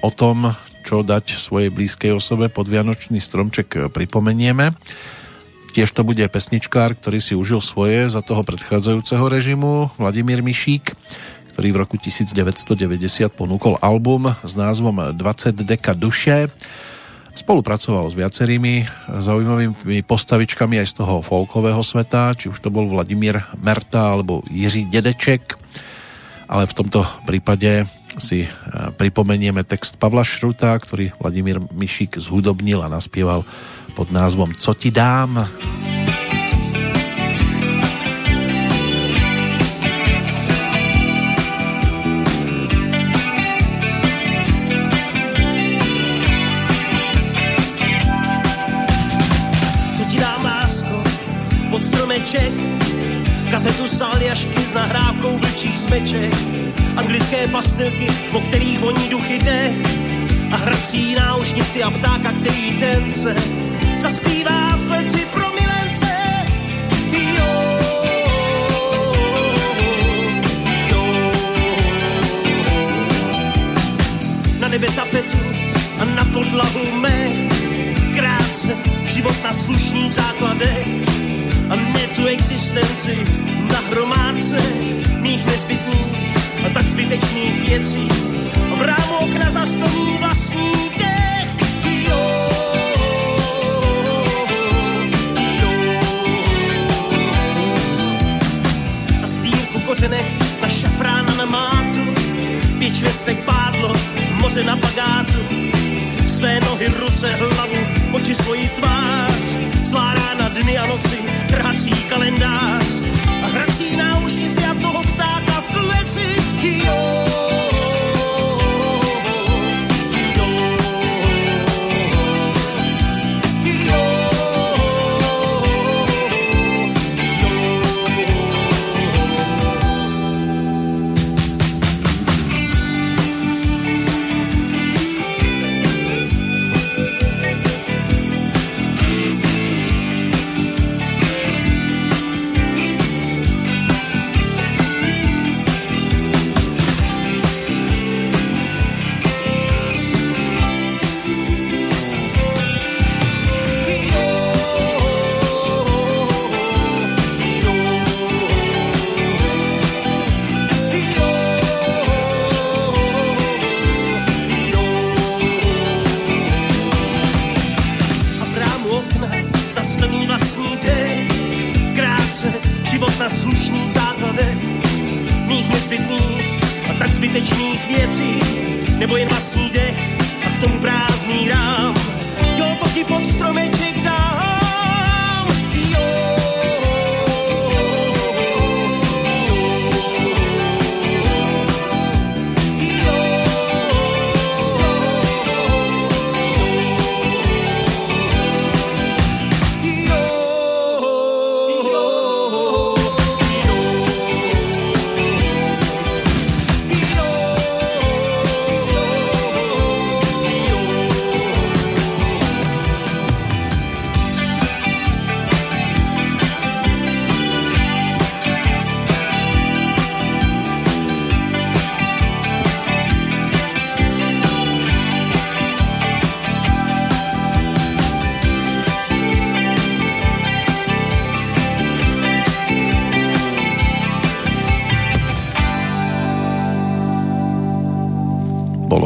o tom, čo dať svojej blízkej osobe pod Vianočný stromček pripomenieme. Tiež to bude pesničkár, ktorý si užil svoje za toho predchádzajúceho režimu, Vladimír Mišík, ktorý v roku 1990 ponúkol album s názvom 20 deka duše. Spolupracoval s viacerými zaujímavými postavičkami aj z toho folkového sveta, či už to bol Vladimír Merta alebo Jiří Dedeček ale v tomto prípade si e, pripomenieme text Pavla Šruta, ktorý Vladimír Mišík zhudobnil a naspieval pod názvom Co ti dám? Co kazetu saljašky s nahrávkou vlčích smeček, anglické pastilky, po kterých voní duchy dech a hrací náušnici a ptáka, který ten se zaspívá v kleci pro milence. Jo, jo. Na nebe tapetu a na podlahu mech, krátce život na slušných základech tu existenci na hromádce mých nezbytných a tak zbytečných věcí v rámu okna zasklený vlastní dech. Jo. A sbírku kořenek na šafrána na mátu, švestek pádlo, moře na pagátu, své nohy, ruce, hlavu, oči svoji tvář, zlá rána, dny a noci, trhací kalendář a hrací náušnici a toho ptáka v kleci. Jo,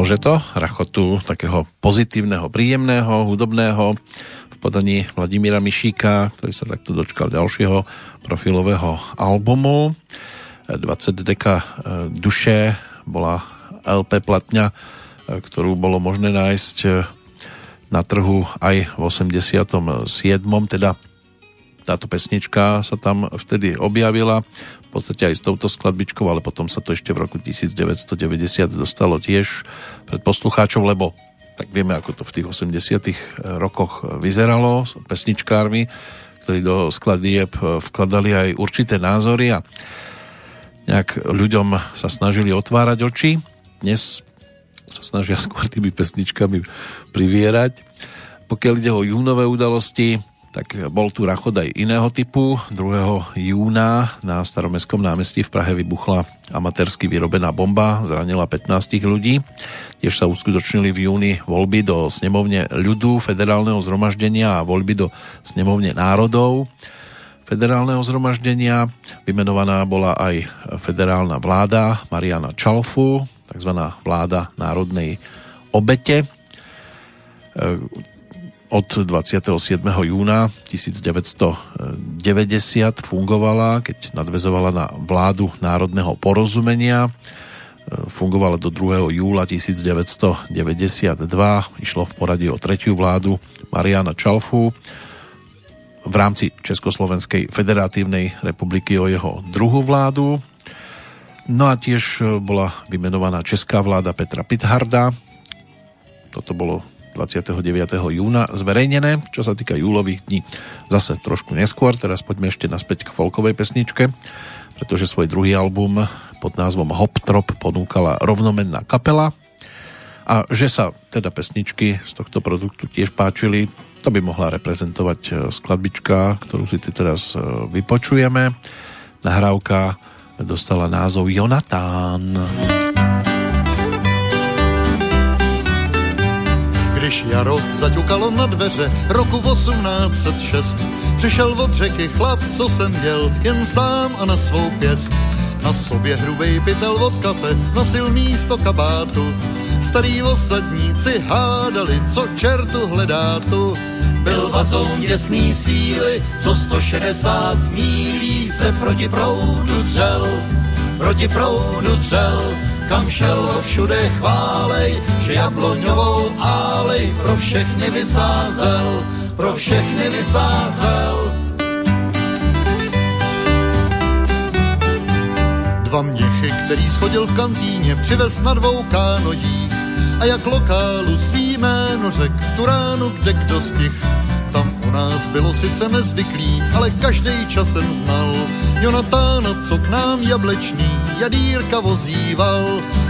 Bolo, že to? Rachotu takého pozitívneho, príjemného, hudobného v podaní Vladimíra Mišíka, ktorý sa takto dočkal ďalšieho profilového albumu. 20 deka e, duše bola LP platňa, e, ktorú bolo možné nájsť e, na trhu aj v 87. teda táto pesnička sa tam vtedy objavila, v podstate aj s touto skladbičkou, ale potom sa to ešte v roku 1990 dostalo tiež pred poslucháčov, lebo tak vieme, ako to v tých 80 rokoch vyzeralo s pesničkármi, ktorí do skladieb vkladali aj určité názory a nejak ľuďom sa snažili otvárať oči. Dnes sa snažia [LAUGHS] skôr tými pesničkami privierať. Pokiaľ ide o júnové udalosti, tak bol tu rachod aj iného typu. 2. júna na staromestskom námestí v Prahe vybuchla amatérsky vyrobená bomba, zranila 15 ľudí. Tiež sa uskutočnili v júni voľby do snemovne ľudu, federálneho zhromaždenia a voľby do snemovne národov federálneho zhromaždenia. Vymenovaná bola aj federálna vláda Mariana Čalfu, tzv. vláda národnej obete od 27. júna 1990 fungovala, keď nadvezovala na vládu národného porozumenia. Fungovala do 2. júla 1992. Išlo v poradí o tretiu vládu Mariana Čalfu v rámci Československej federatívnej republiky o jeho druhú vládu. No a tiež bola vymenovaná česká vláda Petra Pitharda. Toto bolo 29. júna zverejnené. Čo sa týka júlových dní, zase trošku neskôr. Teraz poďme ešte naspäť k folkovej pesničke, pretože svoj druhý album pod názvom Hop Trop ponúkala rovnomenná kapela. A že sa teda pesničky z tohto produktu tiež páčili, to by mohla reprezentovať e, skladbička, ktorú si teraz e, vypočujeme. Nahrávka dostala názov Jonatán. Jonatán. Když jaro zaťukalo na dveře roku 1806, přišel od řeky chlap, co jsem děl, jen sám a na svou pěst. Na sobě hrubej pytel od kafe, nosil místo kabátu. Starý osadníci hádali, co čertu hledá tu. Byl vazoun děsný síly, co 160 mílí se proti proudu dřel. Proti proudu dřel, kam šel všude chválej, že jabloňovou álej pro všechny vysázel, pro všechny vysázel. Dva měchy, který schodil v kantýně, přivez na dvou kánodích a jak lokálu svý jméno řek v tu ránu, kde kdo stih. Tam u nás bylo sice nezvyklý, ale každý časem znal Jonatána, co k nám jablečný jadírka vozíval.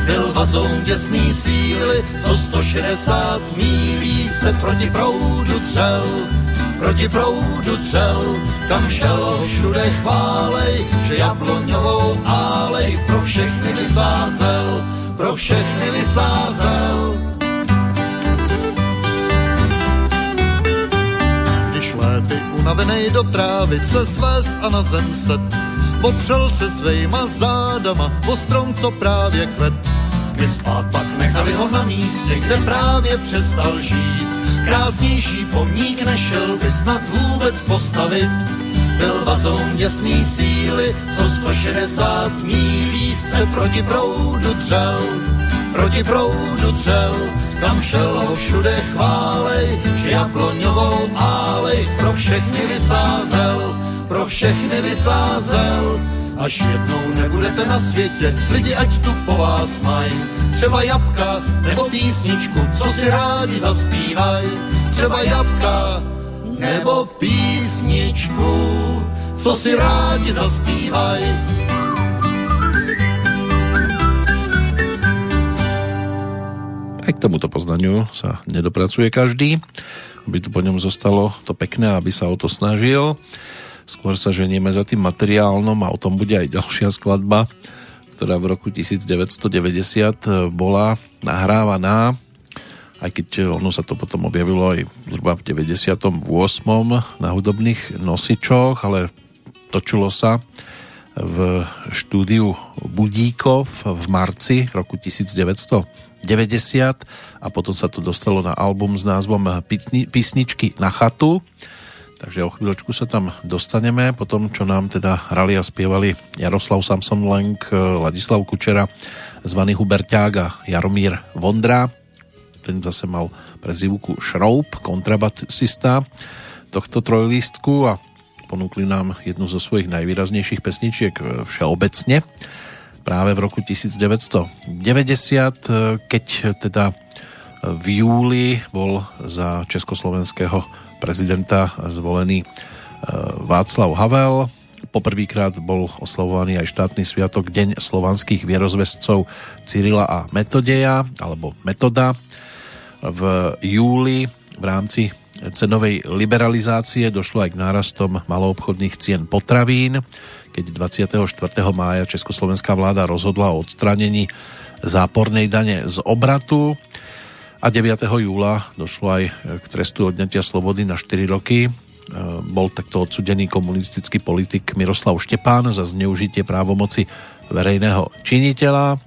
Byl vazoun děsný síly, co 160 mílí se proti proudu třel. Proti proudu třel, kam šel všude chválej, že jabloňovou álej pro všechny vysázel, pro všechny vysázel. Léty unavenej do trávy se svést a na zem set, popřel se svejma zádama po strom, co právě kvet. My spát pak nechali ho na místě, kde právě přestal žít. Krásnější pomník nešel by snad vůbec postavit. Byl vazoun děsný síly, co 160 mílí se proti proudu dřel. Proti proudu dřel, kam šel ho všude chválej, že jabloňovou álej pro všechny vysázel pro všechny vysázel. Až jednou nebudete na světě, lidi ať tu po vás maj. Třeba jabka nebo písničku, co si rádi zaspívaj. Třeba jabka nebo písničku, co si rádi zaspívaj. Aj k tomuto poznaniu sa nedopracuje každý, aby tu po ňom zostalo to pekné, aby sa o to snažil skôr sa ženieme za tým materiálnom a o tom bude aj ďalšia skladba, ktorá v roku 1990 bola nahrávaná, aj keď ono sa to potom objavilo aj zhruba v 98. na hudobných nosičoch, ale točilo sa v štúdiu Budíkov v marci roku 1990 a potom sa to dostalo na album s názvom Písničky na chatu. Takže o chvíľočku sa tam dostaneme, po tom, čo nám teda hrali a spievali Jaroslav Samson Lenk, Ladislav Kučera, zvaný Huberťák a Jaromír Vondra. Ten zase mal prezivku Šroub, kontrabasista tohto trojlístku a ponúkli nám jednu zo svojich najvýraznejších pesničiek všeobecne práve v roku 1990, keď teda v júli bol za československého prezidenta zvolený Václav Havel. Poprvýkrát bol oslavovaný aj štátny sviatok Deň slovanských vierozvescov Cyrila a Metodeja, alebo Metoda. V júli v rámci cenovej liberalizácie došlo aj k nárastom maloobchodných cien potravín, keď 24. mája československá vláda rozhodla o odstránení zápornej dane z obratu a 9. júla došlo aj k trestu odňatia slobody na 4 roky. E, bol takto odsudený komunistický politik Miroslav Štepán za zneužitie právomoci verejného činiteľa.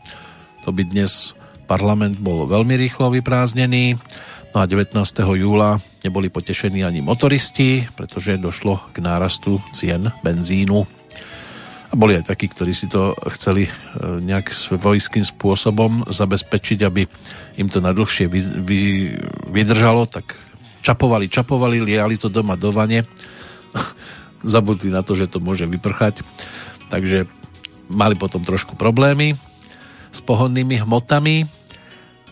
To by dnes parlament bol veľmi rýchlo vyprázdnený. No a 19. júla neboli potešení ani motoristi, pretože došlo k nárastu cien benzínu. A boli aj takí, ktorí si to chceli e, nejak svojským spôsobom zabezpečiť, aby im to nadlhšie vy, vy, vydržalo, tak čapovali, čapovali, liali to doma do vane, [LAUGHS] zabudli na to, že to môže vyprchať, takže mali potom trošku problémy s pohodnými hmotami,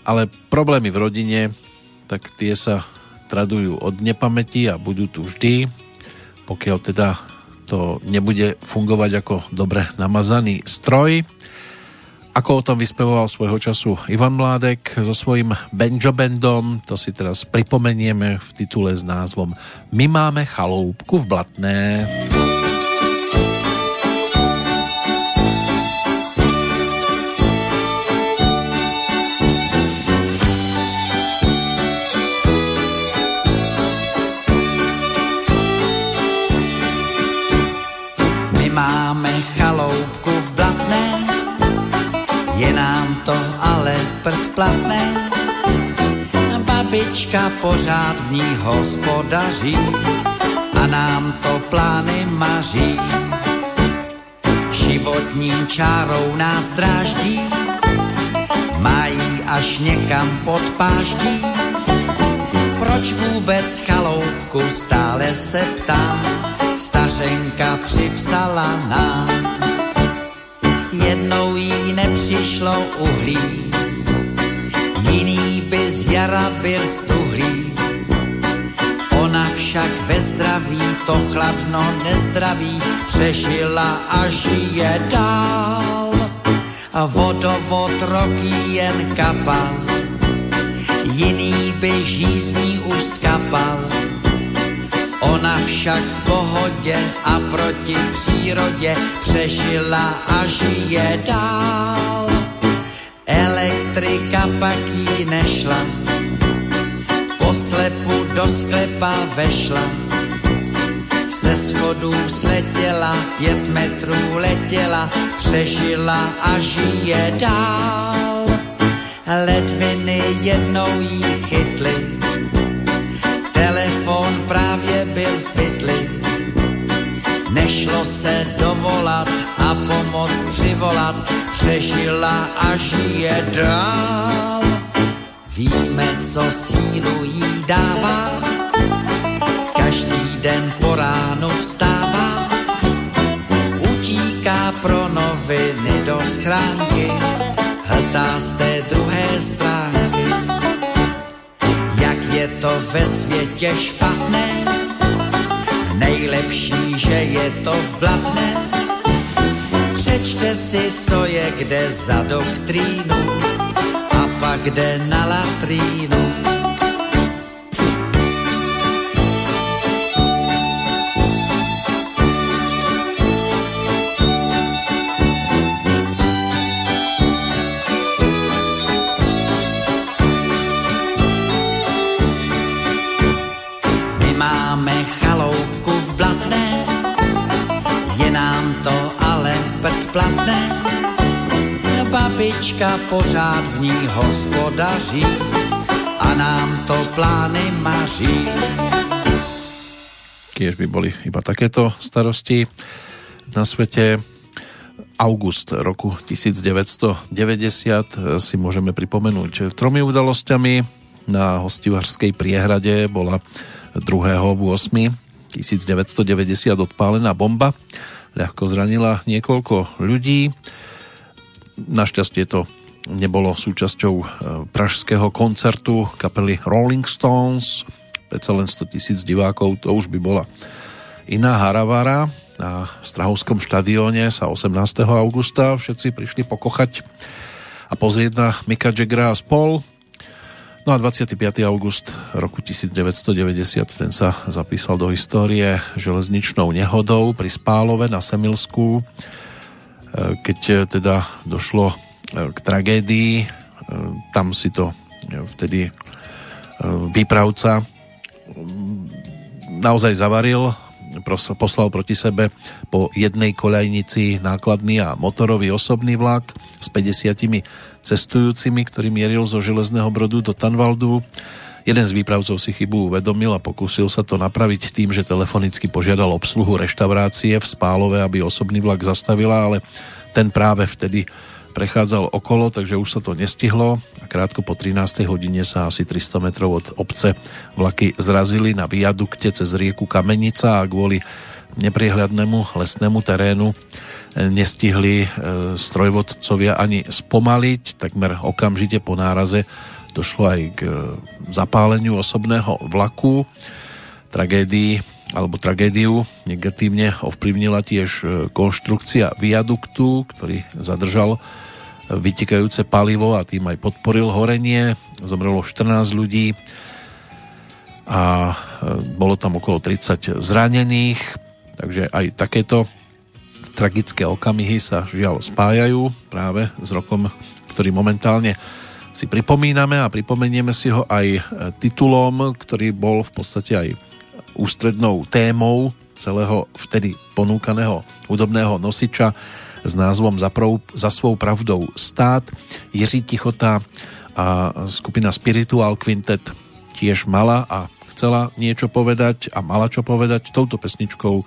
ale problémy v rodine tak tie sa tradujú od nepamäti a budú tu vždy, pokiaľ teda to nebude fungovať ako dobre namazaný stroj. Ako o tom vyspevoval svojho času Ivan Mládek so svojím Benjo Bandom, to si teraz pripomenieme v titule s názvom My máme chaloupku v Blatné. máme je nám to ale platné. Babička pořád v ní hospodaří a nám to plány maří. Životní čárou nás dráždí, mají až někam pod páždí. Proč vůbec chaloupku stále se ptám? stařenka připsala nám. Jednou jí nepřišlo uhlí, jiný by z jara byl stuhlý. Ona však ve zdraví to chladno nezdraví přežila a žije dál. A vodovod roky jen kapal, jiný by žízní už skapal Ona však v pohodě a proti přírodě přežila a žije dál. Elektrika pak jí nešla, po slepu do sklepa vešla. Se schodů sletěla, pět metrů letěla, přežila a žije dál. Ledviny jednou jí chytly, telefon právě byl v pytli. Nešlo se dovolat a pomoc přivolat, přežila a žije dál. Víme, co sílu jí dává, každý den po ránu vstává, utíká pro noviny do schránky, hltá z té druhé stránky je to ve světě špatné, nejlepší, že je to v blatné. Přečte si, co je kde za doktrínu a pak jde na latrínu platné. Babička pořád v ní hospodaří a nám to plány maří. Kiež by boli iba takéto starosti na svete. August roku 1990 si môžeme pripomenúť tromi udalosťami. Na hostivarskej priehrade bola 2.8. 1990 odpálená bomba ľahko zranila niekoľko ľudí. Našťastie to nebolo súčasťou e, pražského koncertu kapely Rolling Stones. Predsa len 100 tisíc divákov, to už by bola iná haravara. Na Strahovskom štadióne sa 18. augusta všetci prišli pokochať a pozrieť na Mika Jaggera a spol. No a 25. august roku 1990 ten sa zapísal do histórie železničnou nehodou pri Spálove na Semilsku, e, keď teda došlo e, k tragédii. E, tam si to vtedy výpravca naozaj zavaril, poslal proti sebe po jednej koľajnici nákladný a motorový osobný vlak s 50 cestujúcimi, ktorý mieril zo Železného brodu do Tanvaldu. Jeden z výpravcov si chybu uvedomil a pokúsil sa to napraviť tým, že telefonicky požiadal obsluhu reštaurácie v Spálove, aby osobný vlak zastavila, ale ten práve vtedy prechádzal okolo, takže už sa to nestihlo a krátko po 13. hodine sa asi 300 metrov od obce vlaky zrazili na viadukte cez rieku Kamenica a kvôli nepriehľadnému lesnému terénu nestihli e, strojvodcovia ani spomaliť. Takmer okamžite po náraze došlo aj k e, zapáleniu osobného vlaku. Tragédii alebo tragédiu negatívne ovplyvnila tiež e, konštrukcia viaduktu, ktorý zadržal vytikajúce palivo a tým aj podporil horenie. Zomrelo 14 ľudí a bolo tam okolo 30 zranených, takže aj takéto tragické okamihy sa žiaľ spájajú práve s rokom, ktorý momentálne si pripomíname a pripomenieme si ho aj titulom, ktorý bol v podstate aj ústrednou témou celého vtedy ponúkaného hudobného nosiča s názvom Za, prou, za svou pravdou stát. Jiří Tichota a skupina Spiritual Quintet tiež mala a chcela niečo povedať a mala čo povedať touto pesničkou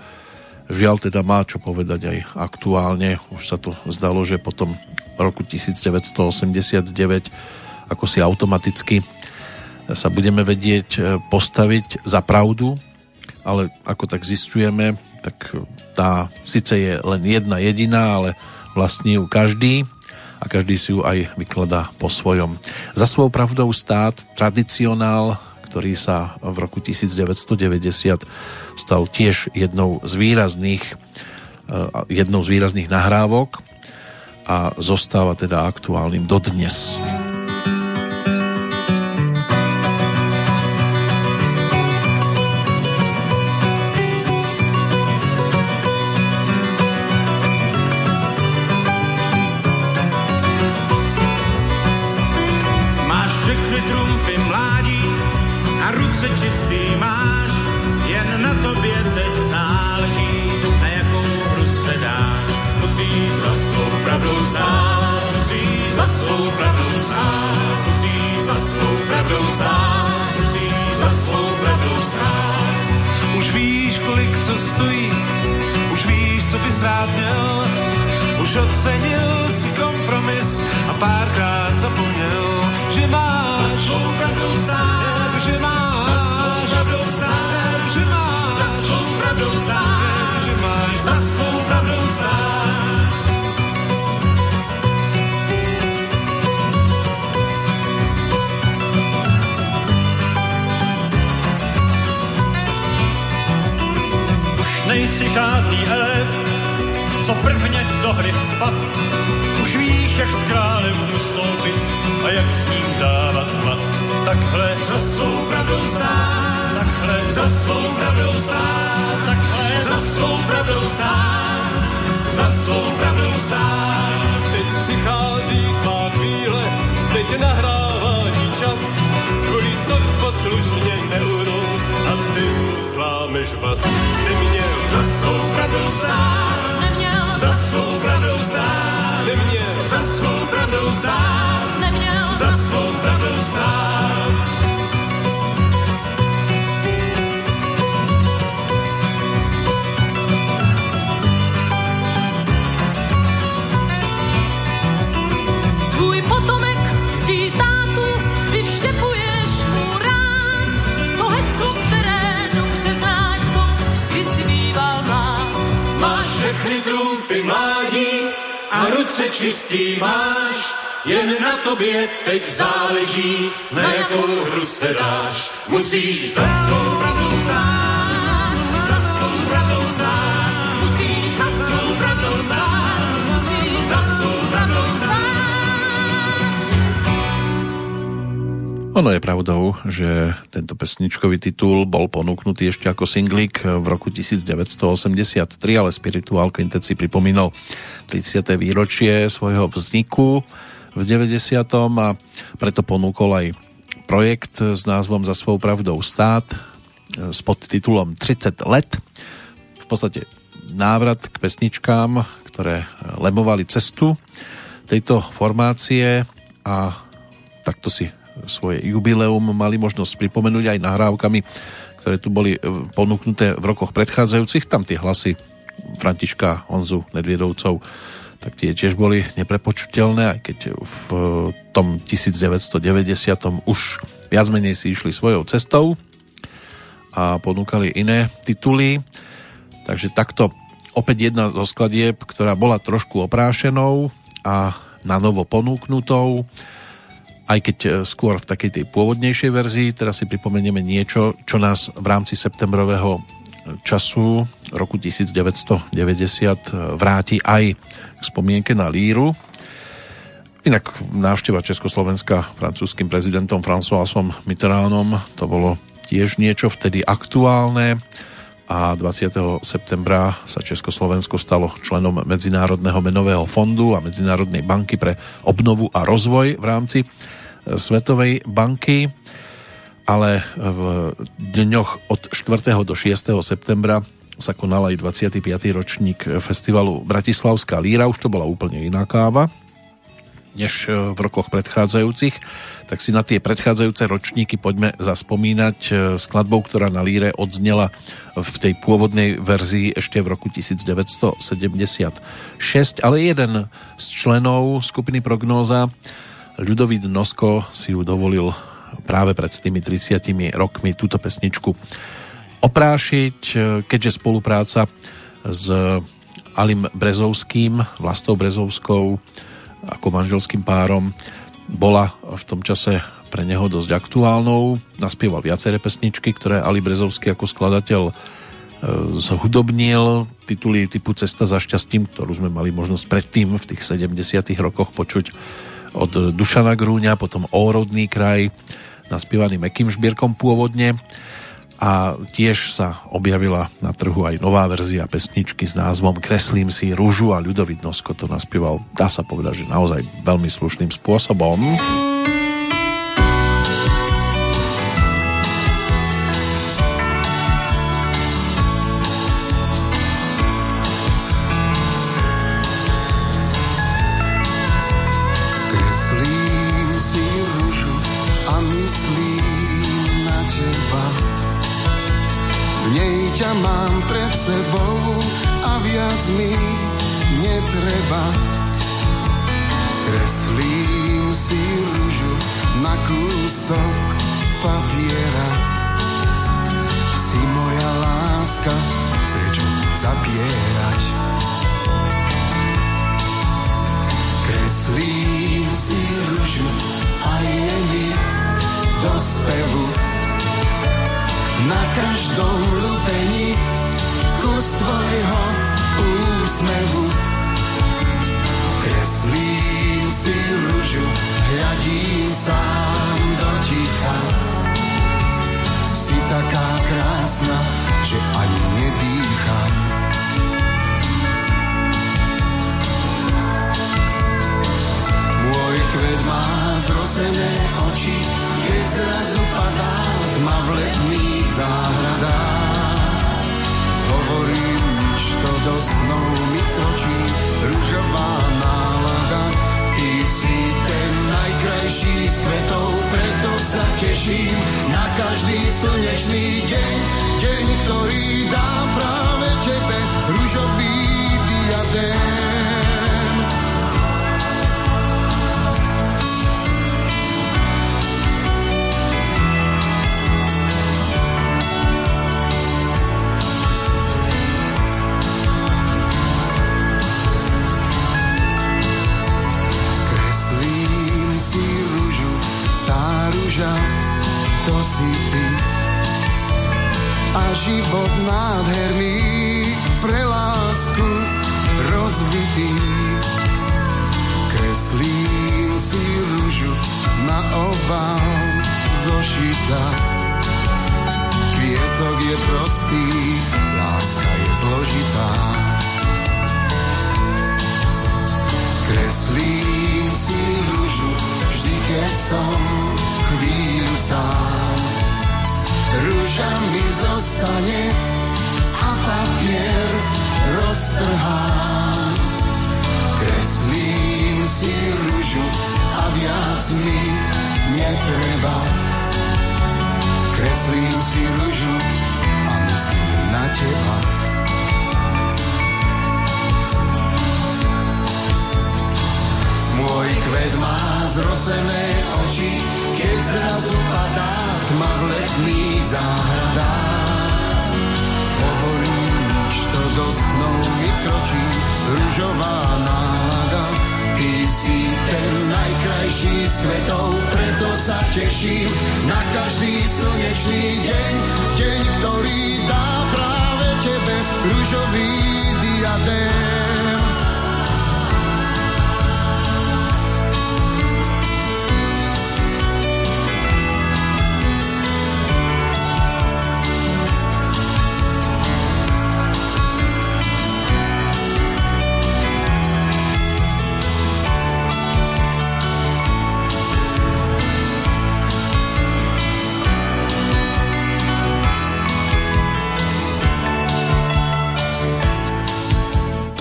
Žiaľ teda má čo povedať aj aktuálne. Už sa to zdalo, že potom roku 1989 ako si automaticky sa budeme vedieť e, postaviť za pravdu, ale ako tak zistujeme, tak tá síce je len jedna jediná, ale vlastní ju každý a každý si ju aj vykladá po svojom. Za svou pravdou stát, tradicionál, ktorý sa v roku 1990 stal tiež jednou z výrazných eh, jednou z výrazných nahrávok a zostáva teda aktuálnym dodnes. a nejsi žádný elef, co prvně do hry vpad. Už víš, jak s králem ustoupit a jak s ním dávat mat. Takhle za svou pravdou stát, takhle za svou pravdou stát, takhle za svou pravdou stát, za svou pravdou stát. Teď přichází tvá chvíle, teď je nahrávání čas, tvůj poslušně neurodí a ty zlámeš vás. Neměl za svou pravdou stát, neměl za svou pravdou stát, neměl za svou pravdou stát, neměl za svou pravdou stát. Ruce čistý máš, jen na tobě teď záleží, na jakou hru se dáš. Musíš za svou pravdou stát, Ono je pravdou, že tento pesničkový titul bol ponúknutý ešte ako singlik v roku 1983, ale Spiritual Quintet si pripomínal 30. výročie svojho vzniku v 90. a preto ponúkol aj projekt s názvom Za svou pravdou stát s podtitulom 30 let. V podstate návrat k pesničkám, ktoré lemovali cestu tejto formácie a takto si svoje jubileum mali možnosť pripomenúť aj nahrávkami, ktoré tu boli ponúknuté v rokoch predchádzajúcich. Tam tie hlasy Františka Honzu Nedviedovcov tak tie tiež boli neprepočutelné, aj keď v tom 1990 už viac menej si išli svojou cestou a ponúkali iné tituly. Takže takto opäť jedna zo skladieb, ktorá bola trošku oprášenou a na novo ponúknutou, aj keď skôr v takej tej pôvodnejšej verzii. Teraz si pripomenieme niečo, čo nás v rámci septembrového času roku 1990 vráti aj k spomienke na líru. Inak návšteva Československa francúzským prezidentom Françoisom Mitterrandom to bolo tiež niečo vtedy aktuálne a 20. septembra sa Československo stalo členom Medzinárodného menového fondu a Medzinárodnej banky pre obnovu a rozvoj v rámci Svetovej banky ale v dňoch od 4. do 6. septembra sa konal aj 25. ročník festivalu Bratislavská líra, už to bola úplne iná káva než v rokoch predchádzajúcich, tak si na tie predchádzajúce ročníky poďme zaspomínať. Skladbou, ktorá na líre odznela v tej pôvodnej verzii ešte v roku 1976, ale jeden z členov skupiny Prognóza, Ľudovít Nosko, si ju dovolil práve pred tými 30 rokmi túto pesničku oprášiť, keďže spolupráca s Alim Brezovským, Vlastou Brezovskou ako manželským párom bola v tom čase pre neho dosť aktuálnou. Naspieval viaceré pesničky, ktoré Ali Brezovský ako skladateľ e, zhudobnil tituly typu Cesta za šťastím, ktorú sme mali možnosť predtým v tých 70 rokoch počuť od Dušana Grúňa, potom Órodný kraj, naspievaný Mekým Žbierkom pôvodne a tiež sa objavila na trhu aj nová verzia pesničky s názvom Kreslím si rúžu a Ľudovit Nosko to naspieval, dá sa povedať, že naozaj veľmi slušným spôsobom.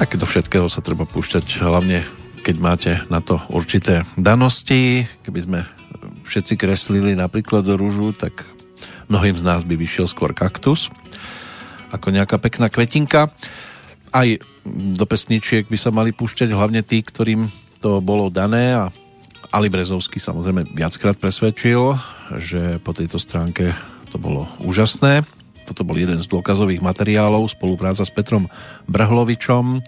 Tak do všetkého sa treba púšťať, hlavne keď máte na to určité danosti. Keby sme všetci kreslili napríklad do rúžu, tak mnohým z nás by vyšiel skôr kaktus ako nejaká pekná kvetinka. Aj do pesničiek by sa mali púšťať hlavne tí, ktorým to bolo dané a Ali Brezovský samozrejme viackrát presvedčil, že po tejto stránke to bolo úžasné toto bol jeden z dôkazových materiálov, spolupráca s Petrom Brhlovičom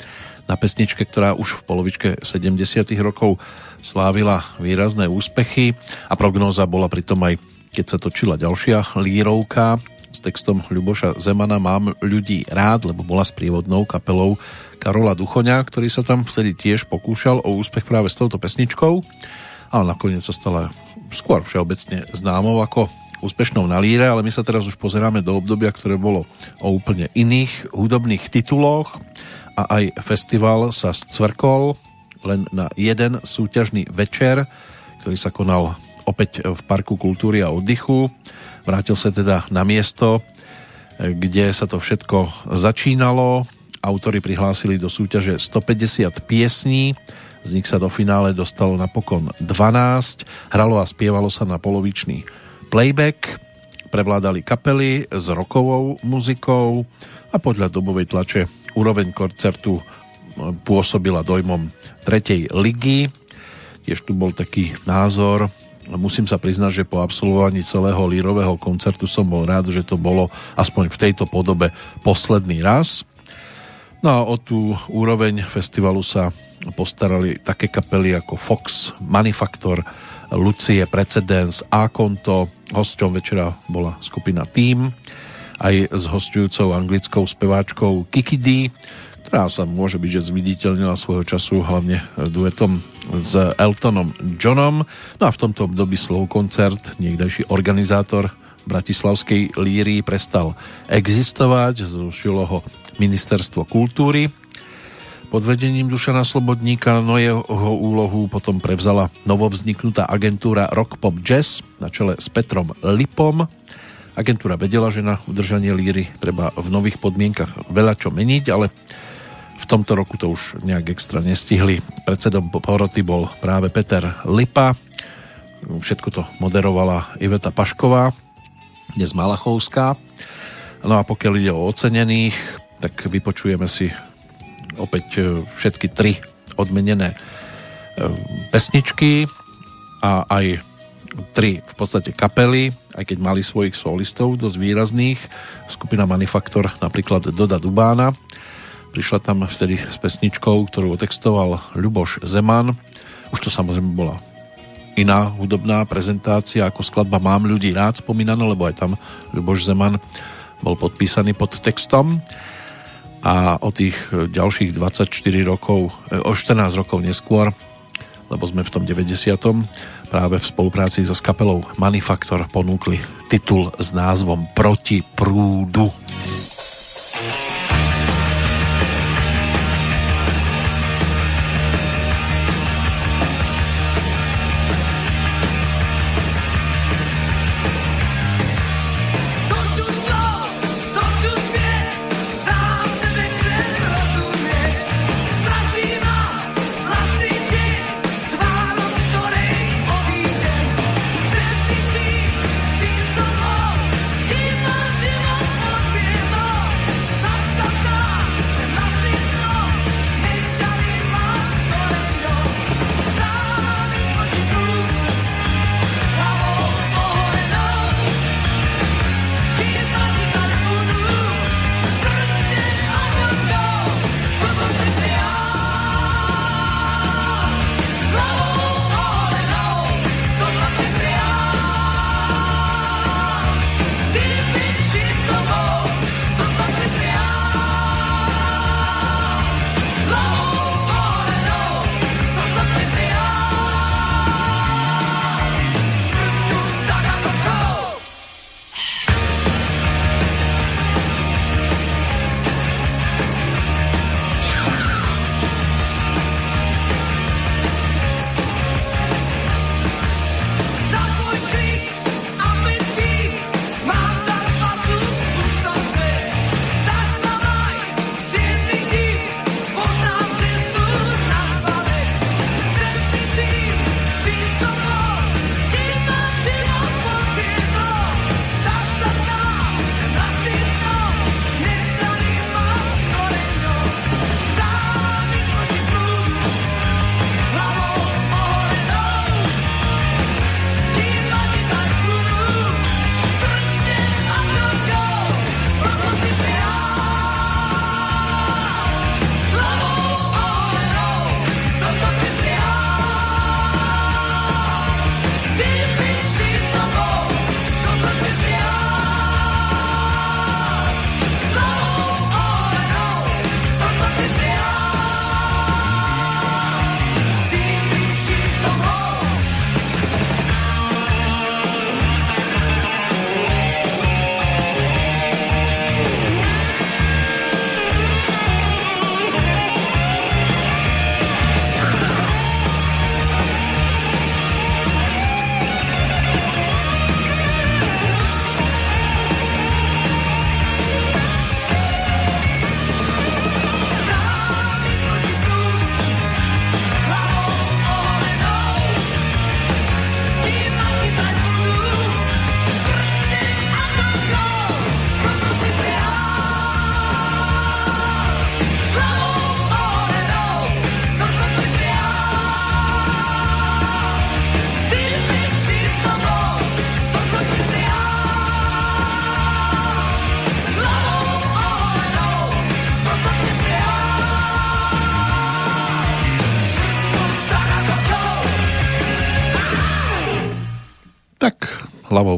na pesničke, ktorá už v polovičke 70. rokov slávila výrazné úspechy a prognóza bola pritom aj, keď sa točila ďalšia lírovka s textom Ľuboša Zemana Mám ľudí rád, lebo bola s prívodnou kapelou Karola Duchoňa, ktorý sa tam vtedy tiež pokúšal o úspech práve s touto pesničkou, ale nakoniec sa stala skôr všeobecne známou ako úspešnou na líre, ale my sa teraz už pozeráme do obdobia, ktoré bolo o úplne iných hudobných tituloch a aj festival sa scvrkol len na jeden súťažný večer, ktorý sa konal opäť v Parku kultúry a oddychu. Vrátil sa teda na miesto, kde sa to všetko začínalo. Autori prihlásili do súťaže 150 piesní, z nich sa do finále dostalo napokon 12. Hralo a spievalo sa na polovičný playback, prevládali kapely s rokovou muzikou a podľa dobovej tlače úroveň koncertu pôsobila dojmom tretej ligy. Tiež tu bol taký názor, musím sa priznať, že po absolvovaní celého lírového koncertu som bol rád, že to bolo aspoň v tejto podobe posledný raz. No a o tú úroveň festivalu sa postarali také kapely ako Fox, Manufactor, Lucie, Precedence, A-Konto. Hosťom večera bola skupina Team, aj s hostujúcou anglickou speváčkou Kiki D, ktorá sa môže byť, že zviditeľnila svojho času hlavne duetom s Eltonom Johnom. No a v tomto období Slow koncert, niekdejší organizátor Bratislavskej lírii prestal existovať, zrušilo ho Ministerstvo kultúry pod vedením Dušana Slobodníka, no jeho úlohu potom prevzala novovzniknutá agentúra Rock Pop Jazz na čele s Petrom Lipom. Agentúra vedela, že na udržanie líry treba v nových podmienkach veľa čo meniť, ale v tomto roku to už nejak extra nestihli. Predsedom poroty bol práve Peter Lipa. Všetko to moderovala Iveta Pašková, dnes Malachovská. No a pokiaľ ide o ocenených, tak vypočujeme si opäť e, všetky tri odmenené e, pesničky a aj tri v podstate kapely, aj keď mali svojich solistov dosť výrazných. Skupina Manufaktor napríklad Doda Dubána. Prišla tam vtedy s pesničkou, ktorú otextoval Ľuboš Zeman. Už to samozrejme bola iná hudobná prezentácia ako skladba Mám ľudí rád spomínaná, lebo aj tam Ľuboš Zeman bol podpísaný pod textom a o tých ďalších 24 rokov, e, o 14 rokov neskôr, lebo sme v tom 90. práve v spolupráci so skapelou Manifaktor ponúkli titul s názvom Proti prúdu.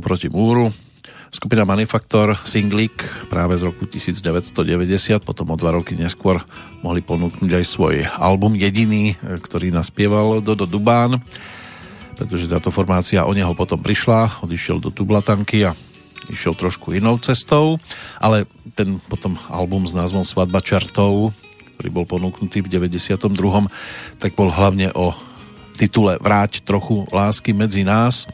Hlavou proti múru. Skupina Manufaktor Singlik práve z roku 1990, potom o dva roky neskôr mohli ponúknuť aj svoj album jediný, ktorý naspieval Dodo Dubán, pretože táto formácia o neho potom prišla, odišiel do Tublatanky a išiel trošku inou cestou, ale ten potom album s názvom Svadba čertov, ktorý bol ponúknutý v 92. tak bol hlavne o titule Vráť trochu lásky medzi nás,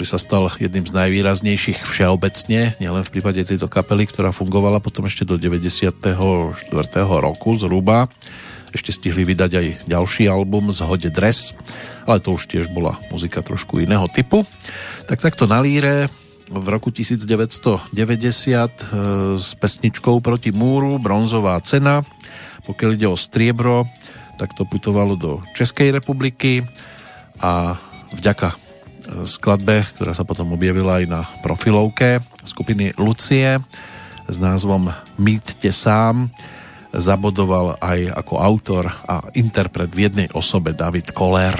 ktorý sa stal jedným z najvýraznejších všeobecne, nielen v prípade tejto kapely, ktorá fungovala potom ešte do 94. roku zhruba. Ešte stihli vydať aj ďalší album z Hode Dress, ale to už tiež bola muzika trošku iného typu. Tak takto na líre v roku 1990 e, s pesničkou Proti múru, bronzová cena. Pokiaľ ide o striebro, tak to putovalo do Českej republiky a vďaka skladbe, ktorá sa potom objavila aj na profilovke skupiny Lucie s názvom Mýtte sám zabodoval aj ako autor a interpret v jednej osobe David Koller.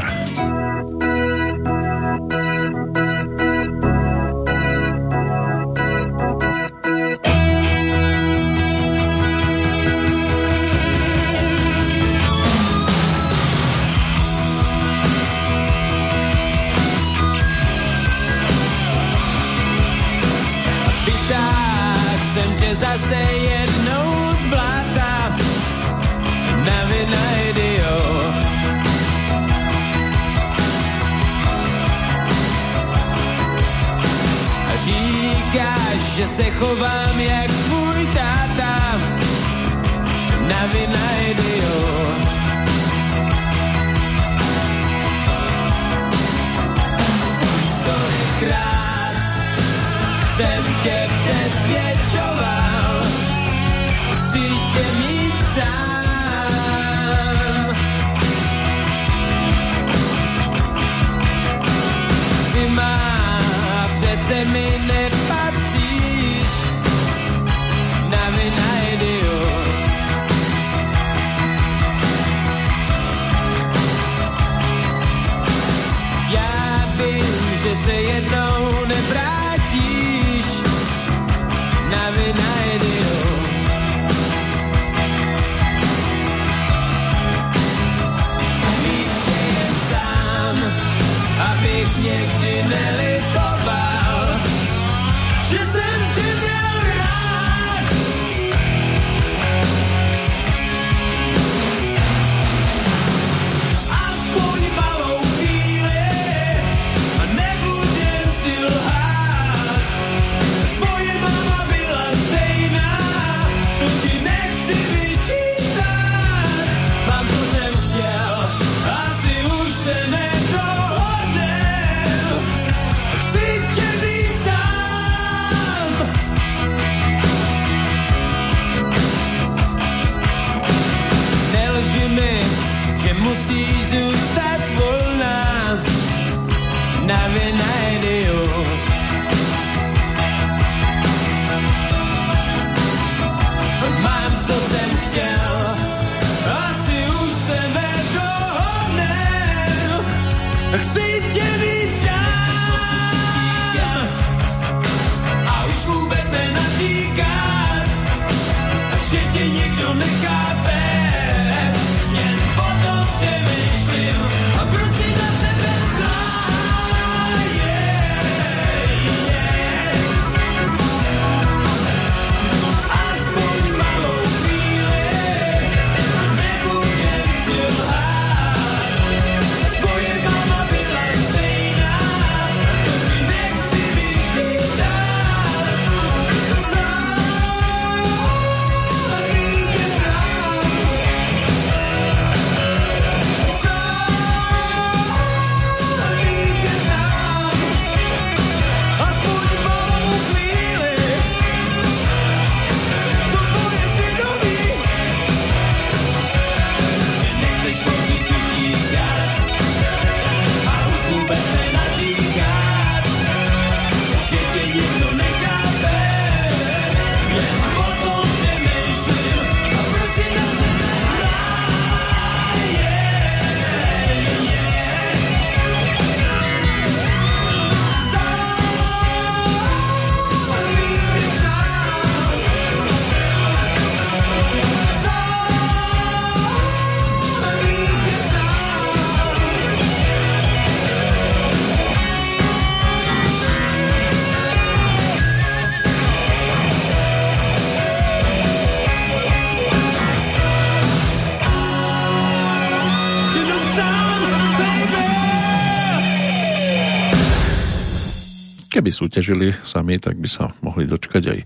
Keby súťažili sami, tak by sa mohli dočkať aj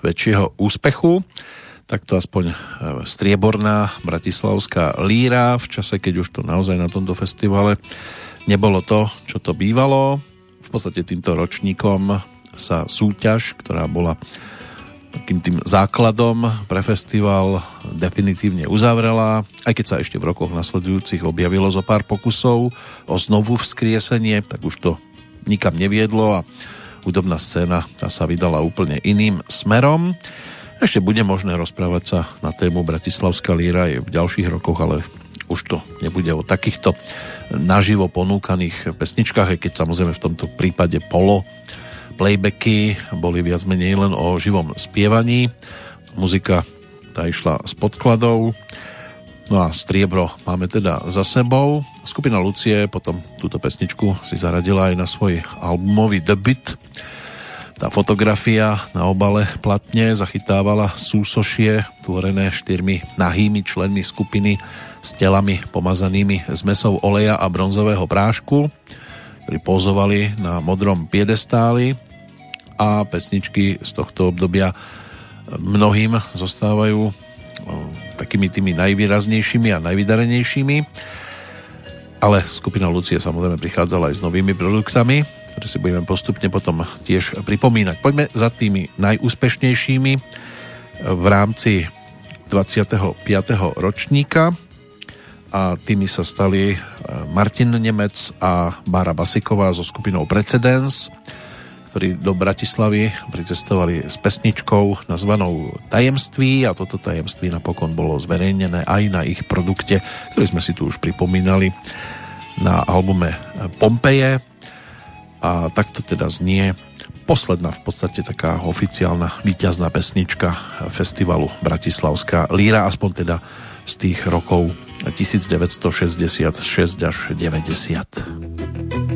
väčšieho úspechu. Takto aspoň e, strieborná bratislavská líra v čase, keď už to naozaj na tomto festivale nebolo to, čo to bývalo. V podstate týmto ročníkom sa súťaž, ktorá bola takým tým základom pre festival definitívne uzavrela, aj keď sa ešte v rokoch nasledujúcich objavilo zo pár pokusov o znovu vzkriesenie, tak už to nikam neviedlo a hudobná scéna tá sa vydala úplne iným smerom. Ešte bude možné rozprávať sa na tému Bratislavská líra aj v ďalších rokoch, ale už to nebude o takýchto naživo ponúkaných pesničkách, aj keď samozrejme v tomto prípade polo playbacky boli viac menej len o živom spievaní. Muzika tá išla s podkladou. No a striebro máme teda za sebou. Skupina Lucie potom túto pesničku si zaradila aj na svoj albumový debut. Tá fotografia na obale platne zachytávala súsošie tvorené štyrmi nahými členmi skupiny s telami pomazanými zmesou oleja a bronzového prášku, ktorí pozovali na modrom piedestáli. a pesničky z tohto obdobia mnohým zostávajú takými tými najvýraznejšími a najvydarenejšími. Ale skupina Lucie samozrejme prichádzala aj s novými produktami, ktoré si budeme postupne potom tiež pripomínať. Poďme za tými najúspešnejšími v rámci 25. ročníka a tými sa stali Martin Nemec a Bára Basiková so skupinou Precedence ktorí do Bratislavy pricestovali s pesničkou nazvanou Tajemství a toto tajemství napokon bolo zverejnené aj na ich produkte, ktorý sme si tu už pripomínali na albume Pompeje a takto teda znie posledná v podstate taká oficiálna víťazná pesnička festivalu Bratislavská Líra, aspoň teda z tých rokov 1966 až 90.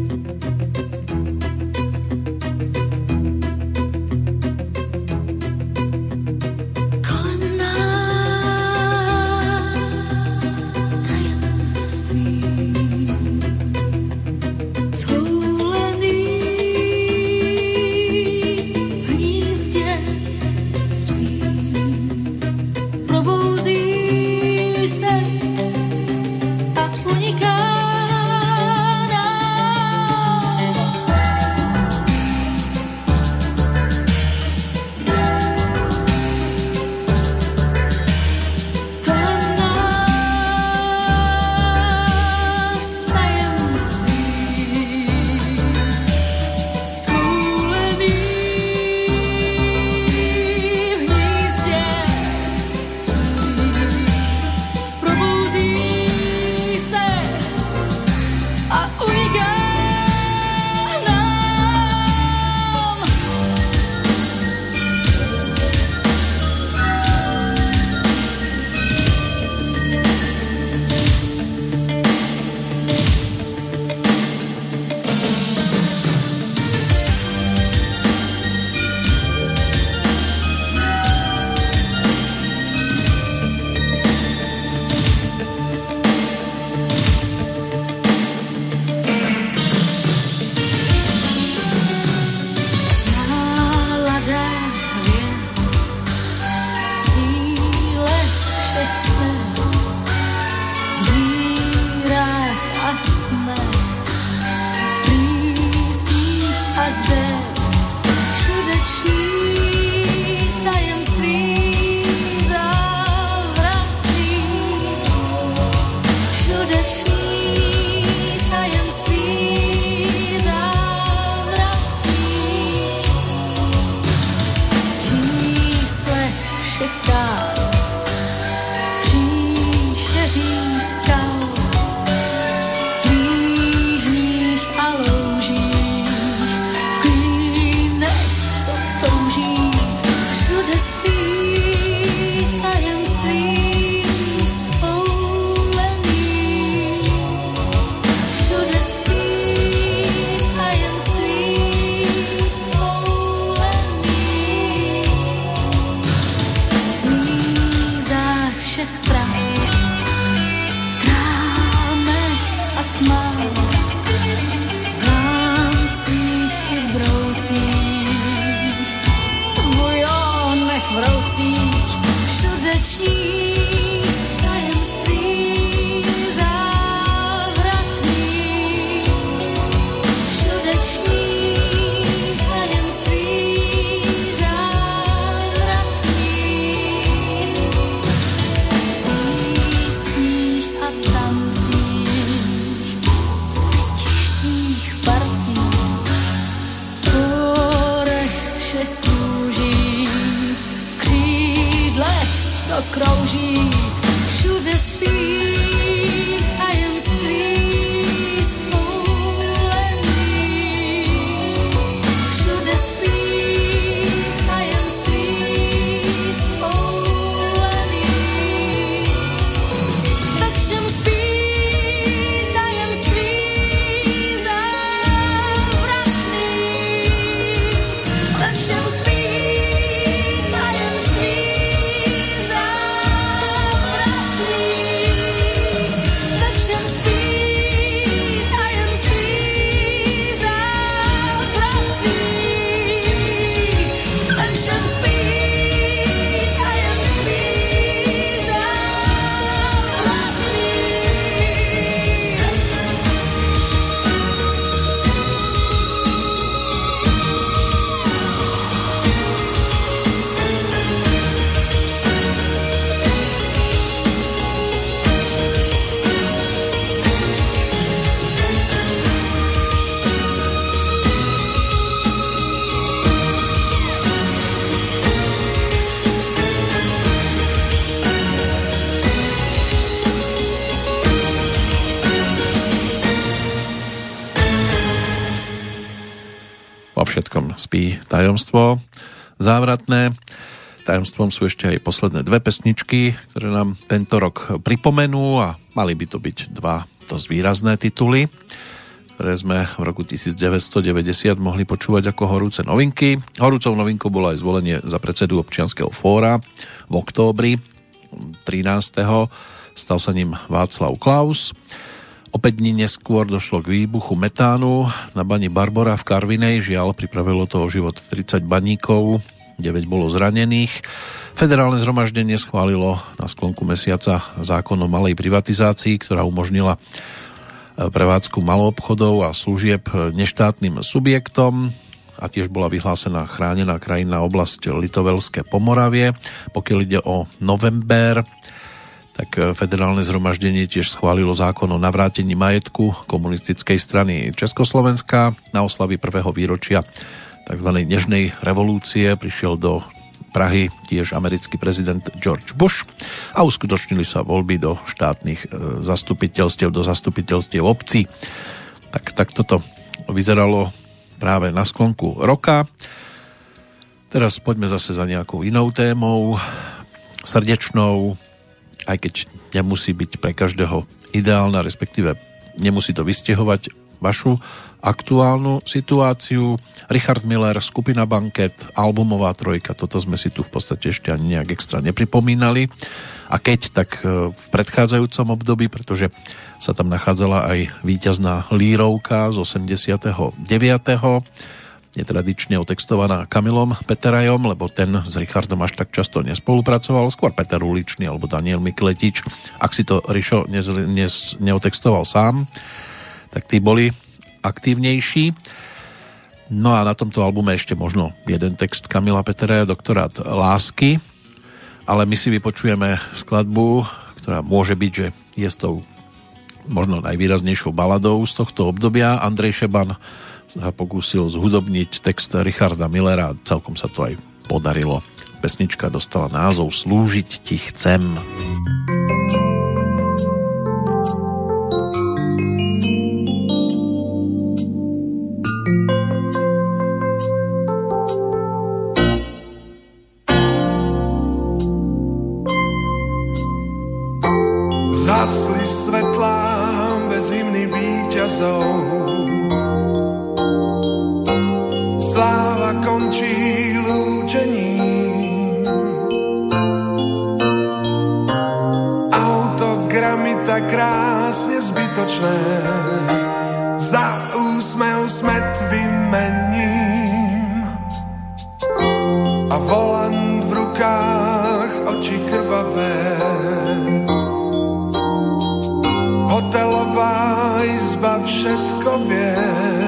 Tajomstvom sú ešte aj posledné dve pesničky, ktoré nám tento rok pripomenú a mali by to byť dva dosť výrazné tituly, ktoré sme v roku 1990 mohli počúvať ako horúce novinky. Horúcou novinkou bolo aj zvolenie za predsedu občianského fóra v októbri 13. Stal sa ním Václav Klaus. Opäť dní neskôr došlo k výbuchu metánu na bani Barbora v Karvinej. Žiaľ, pripravilo to o život 30 baníkov, 9 bolo zranených. Federálne zhromaždenie schválilo na sklonku mesiaca zákon o malej privatizácii, ktorá umožnila e, prevádzku maloobchodov a služieb neštátnym subjektom a tiež bola vyhlásená chránená krajinná oblasť Litovelské Pomoravie. Pokiaľ ide o november, tak e, federálne zhromaždenie tiež schválilo zákon o navrátení majetku komunistickej strany Československa na oslavy prvého výročia tzv. nežnej revolúcie prišiel do Prahy tiež americký prezident George Bush a uskutočnili sa voľby do štátnych e, zastupiteľstiev, do zastupiteľstiev obcí. Tak, tak toto vyzeralo práve na sklonku roka. Teraz poďme zase za nejakou inou témou, srdečnou, aj keď nemusí byť pre každého ideálna, respektíve nemusí to vystehovať vašu aktuálnu situáciu. Richard Miller, skupina Banket, albumová trojka, toto sme si tu v podstate ešte ani nejak extra nepripomínali. A keď, tak e, v predchádzajúcom období, pretože sa tam nachádzala aj víťazná lírovka z 89 netradične otextovaná Kamilom Peterajom, lebo ten s Richardom až tak často nespolupracoval, skôr Peter Uličný alebo Daniel Mikletič. Ak si to Rišo nez, nez, neotextoval sám, tak tí boli aktívnejší. No a na tomto albume ešte možno jeden text Kamila Peteraja, doktorát lásky, ale my si vypočujeme skladbu, ktorá môže byť, že je s tou možno najvýraznejšou baladou z tohto obdobia. Andrej Šeban sa pokúsil zhudobniť text Richarda Millera celkom sa to aj podarilo. Pesnička dostala názov Slúžiť ti chcem. Zhasli víťazov. Sláva končí lúčením. Autogramy tak krásne zbytočné. Za úsmev smet vymením. A volant v rukách, oči krvavé. Hotelová izba všetko vie.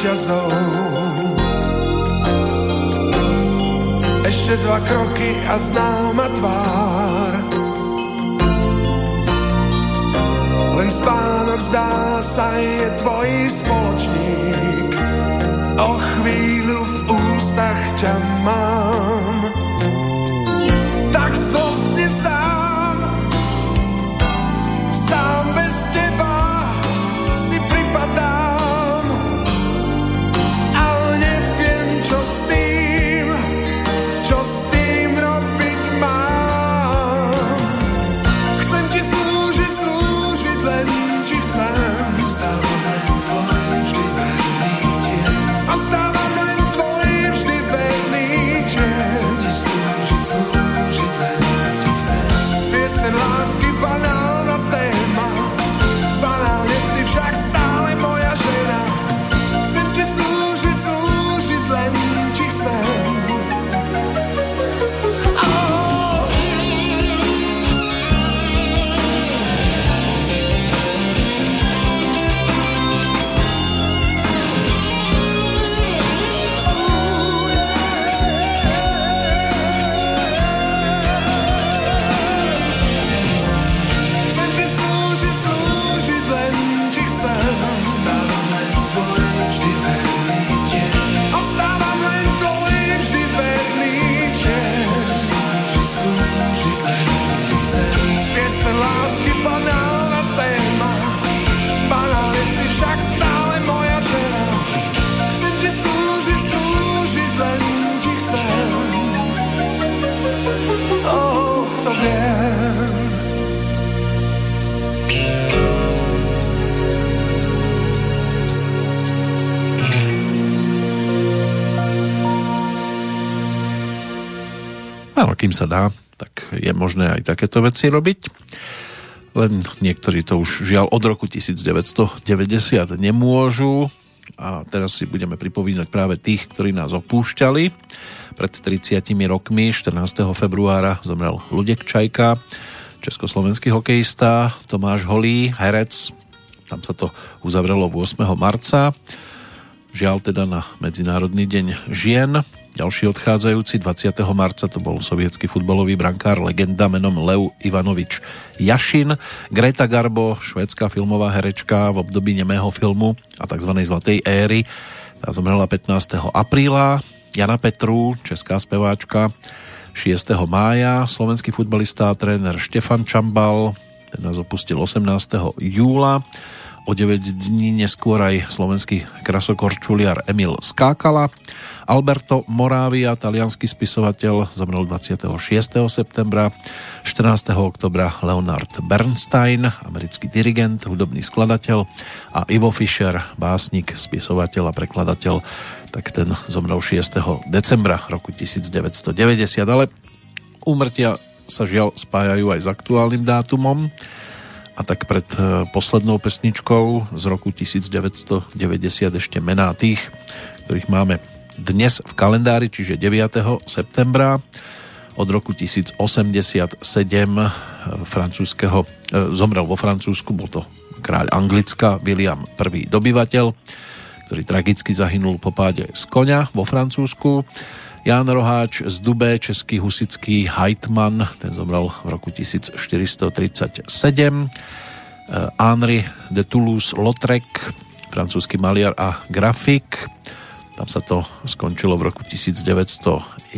Víťazov. Ešte dva kroky a známa tvár. Len spánok zdá sa je tvoj spoločník. Sa dá, tak je možné aj takéto veci robiť. Len niektorí to už žiaľ od roku 1990 nemôžu a teraz si budeme pripomínať práve tých, ktorí nás opúšťali. Pred 30 rokmi, 14. februára, zomrel Ludek Čajka, československý hokejista, Tomáš Holý, herec, tam sa to uzavrelo 8. marca. Žiaľ teda na Medzinárodný deň žien. Ďalší odchádzajúci 20. marca to bol sovietský futbalový brankár legenda menom Lev Ivanovič Jašin, Greta Garbo, švédská filmová herečka v období nemého filmu a tzv. zlatej éry. Tá zomrela 15. apríla. Jana Petru, česká speváčka, 6. mája. Slovenský futbalista a tréner Štefan Čambal, ten nás opustil 18. júla. O 9 dní neskôr aj slovenský krasokorčuliar Emil Skákala. Alberto Moravia, talianský spisovateľ, zomrel 26. septembra. 14. oktobra Leonard Bernstein, americký dirigent, hudobný skladateľ a Ivo Fischer, básnik, spisovateľ a prekladateľ, tak ten zomrel 6. decembra roku 1990. Ale úmrtia sa žiaľ spájajú aj s aktuálnym dátumom a tak pred e, poslednou pesničkou z roku 1990 ešte mená tých, ktorých máme dnes v kalendári, čiže 9. septembra od roku 1087 eh, francúzského, eh, zomrel vo Francúzsku, bol to kráľ Anglicka William I dobyvateľ, ktorý tragicky zahynul po páde z konia vo Francúzsku. Ján Roháč z Dubé, český husický hajtman, ten zomrel v roku 1437. Eh, Henri de Toulouse-Lautrec, francúzsky maliar a grafik, tam sa to skončilo v roku 1901.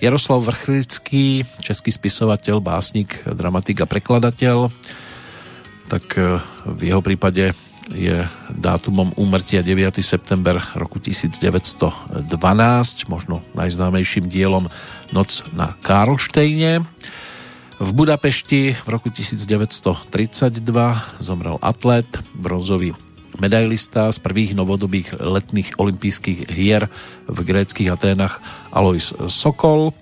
Jaroslav Vrchlický, český spisovateľ, básnik, dramatik a prekladateľ, tak e, v jeho prípade je dátumom úmrtia 9. september roku 1912, možno najznámejším dielom Noc na Karlštejne. V Budapešti v roku 1932 zomrel atlet, bronzový medailista z prvých novodobých letných olympijských hier v gréckých Aténach Alois Sokol,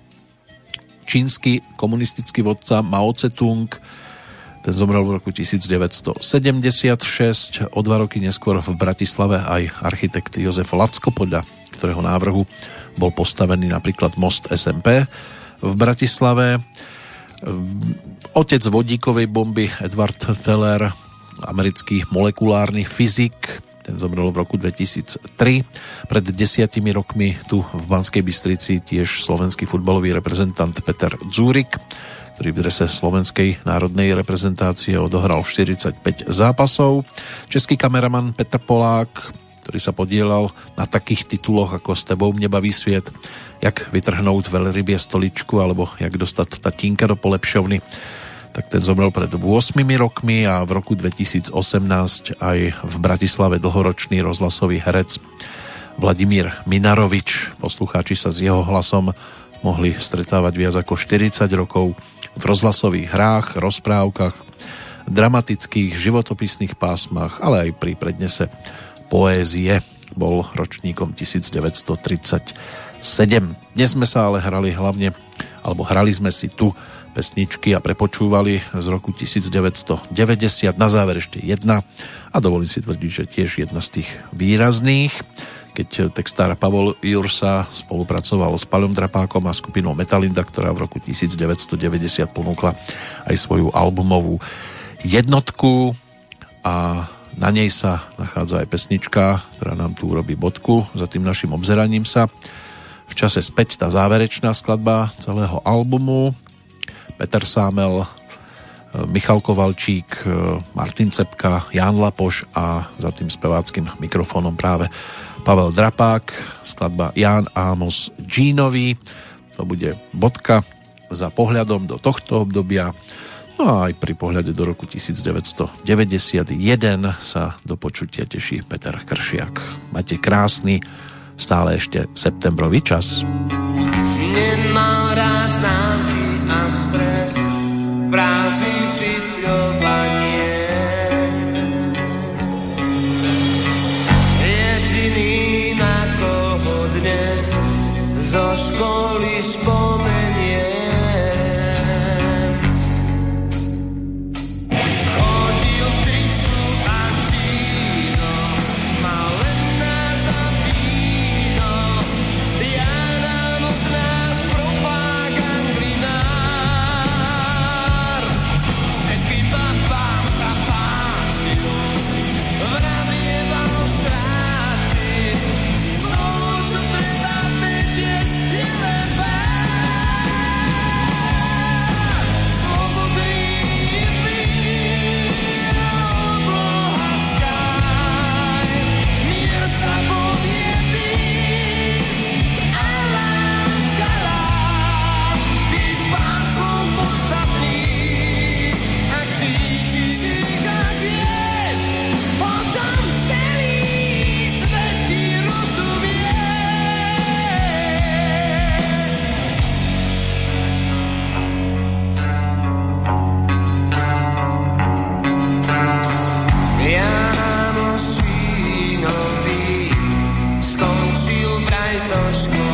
čínsky komunistický vodca Mao Tse-tung, ten zomrel v roku 1976, o dva roky neskôr v Bratislave aj architekt Jozef Lacko, podľa ktorého návrhu bol postavený napríklad most SMP v Bratislave. Otec vodíkovej bomby Edward Teller americký molekulárny fyzik, ten zomrel v roku 2003. Pred desiatimi rokmi tu v Banskej Bystrici tiež slovenský futbalový reprezentant Peter Dzúrik, ktorý v drese slovenskej národnej reprezentácie odohral 45 zápasov. Český kameraman Petr Polák, ktorý sa podielal na takých tituloch ako S tebou mne baví sviet, jak vytrhnúť veľrybie stoličku alebo jak dostať tatínka do polepšovny tak ten zomrel pred 8 rokmi a v roku 2018 aj v Bratislave dlhoročný rozhlasový herec Vladimír Minarovič. Poslucháči sa s jeho hlasom mohli stretávať viac ako 40 rokov v rozhlasových hrách, rozprávkach, dramatických životopisných pásmach, ale aj pri prednese poézie. Bol ročníkom 1937. Dnes sme sa ale hrali hlavne, alebo hrali sme si tu pesničky a prepočúvali z roku 1990. Na záver ešte jedna a dovolím si tvrdiť, že tiež jedna z tých výrazných, keď textár Pavol Jursa spolupracoval s Palom Drapákom a skupinou Metalinda, ktorá v roku 1990 ponúkla aj svoju albumovú jednotku a na nej sa nachádza aj pesnička, ktorá nám tu urobí bodku za tým našim obzeraním sa. V čase späť tá záverečná skladba celého albumu Peter Sámel, e, Michal Kovalčík, e, Martin Cepka, Jan Lapoš a za tým speváckým mikrofónom práve Pavel Drapák, skladba Jan Amos Gínovi. To bude bodka za pohľadom do tohto obdobia. No a aj pri pohľade do roku 1991 sa do počutia teší Peter Kršiak. Máte krásny, stále ešte septembrový čas. Nemá rád známky a stres, frázy Jediný, na písky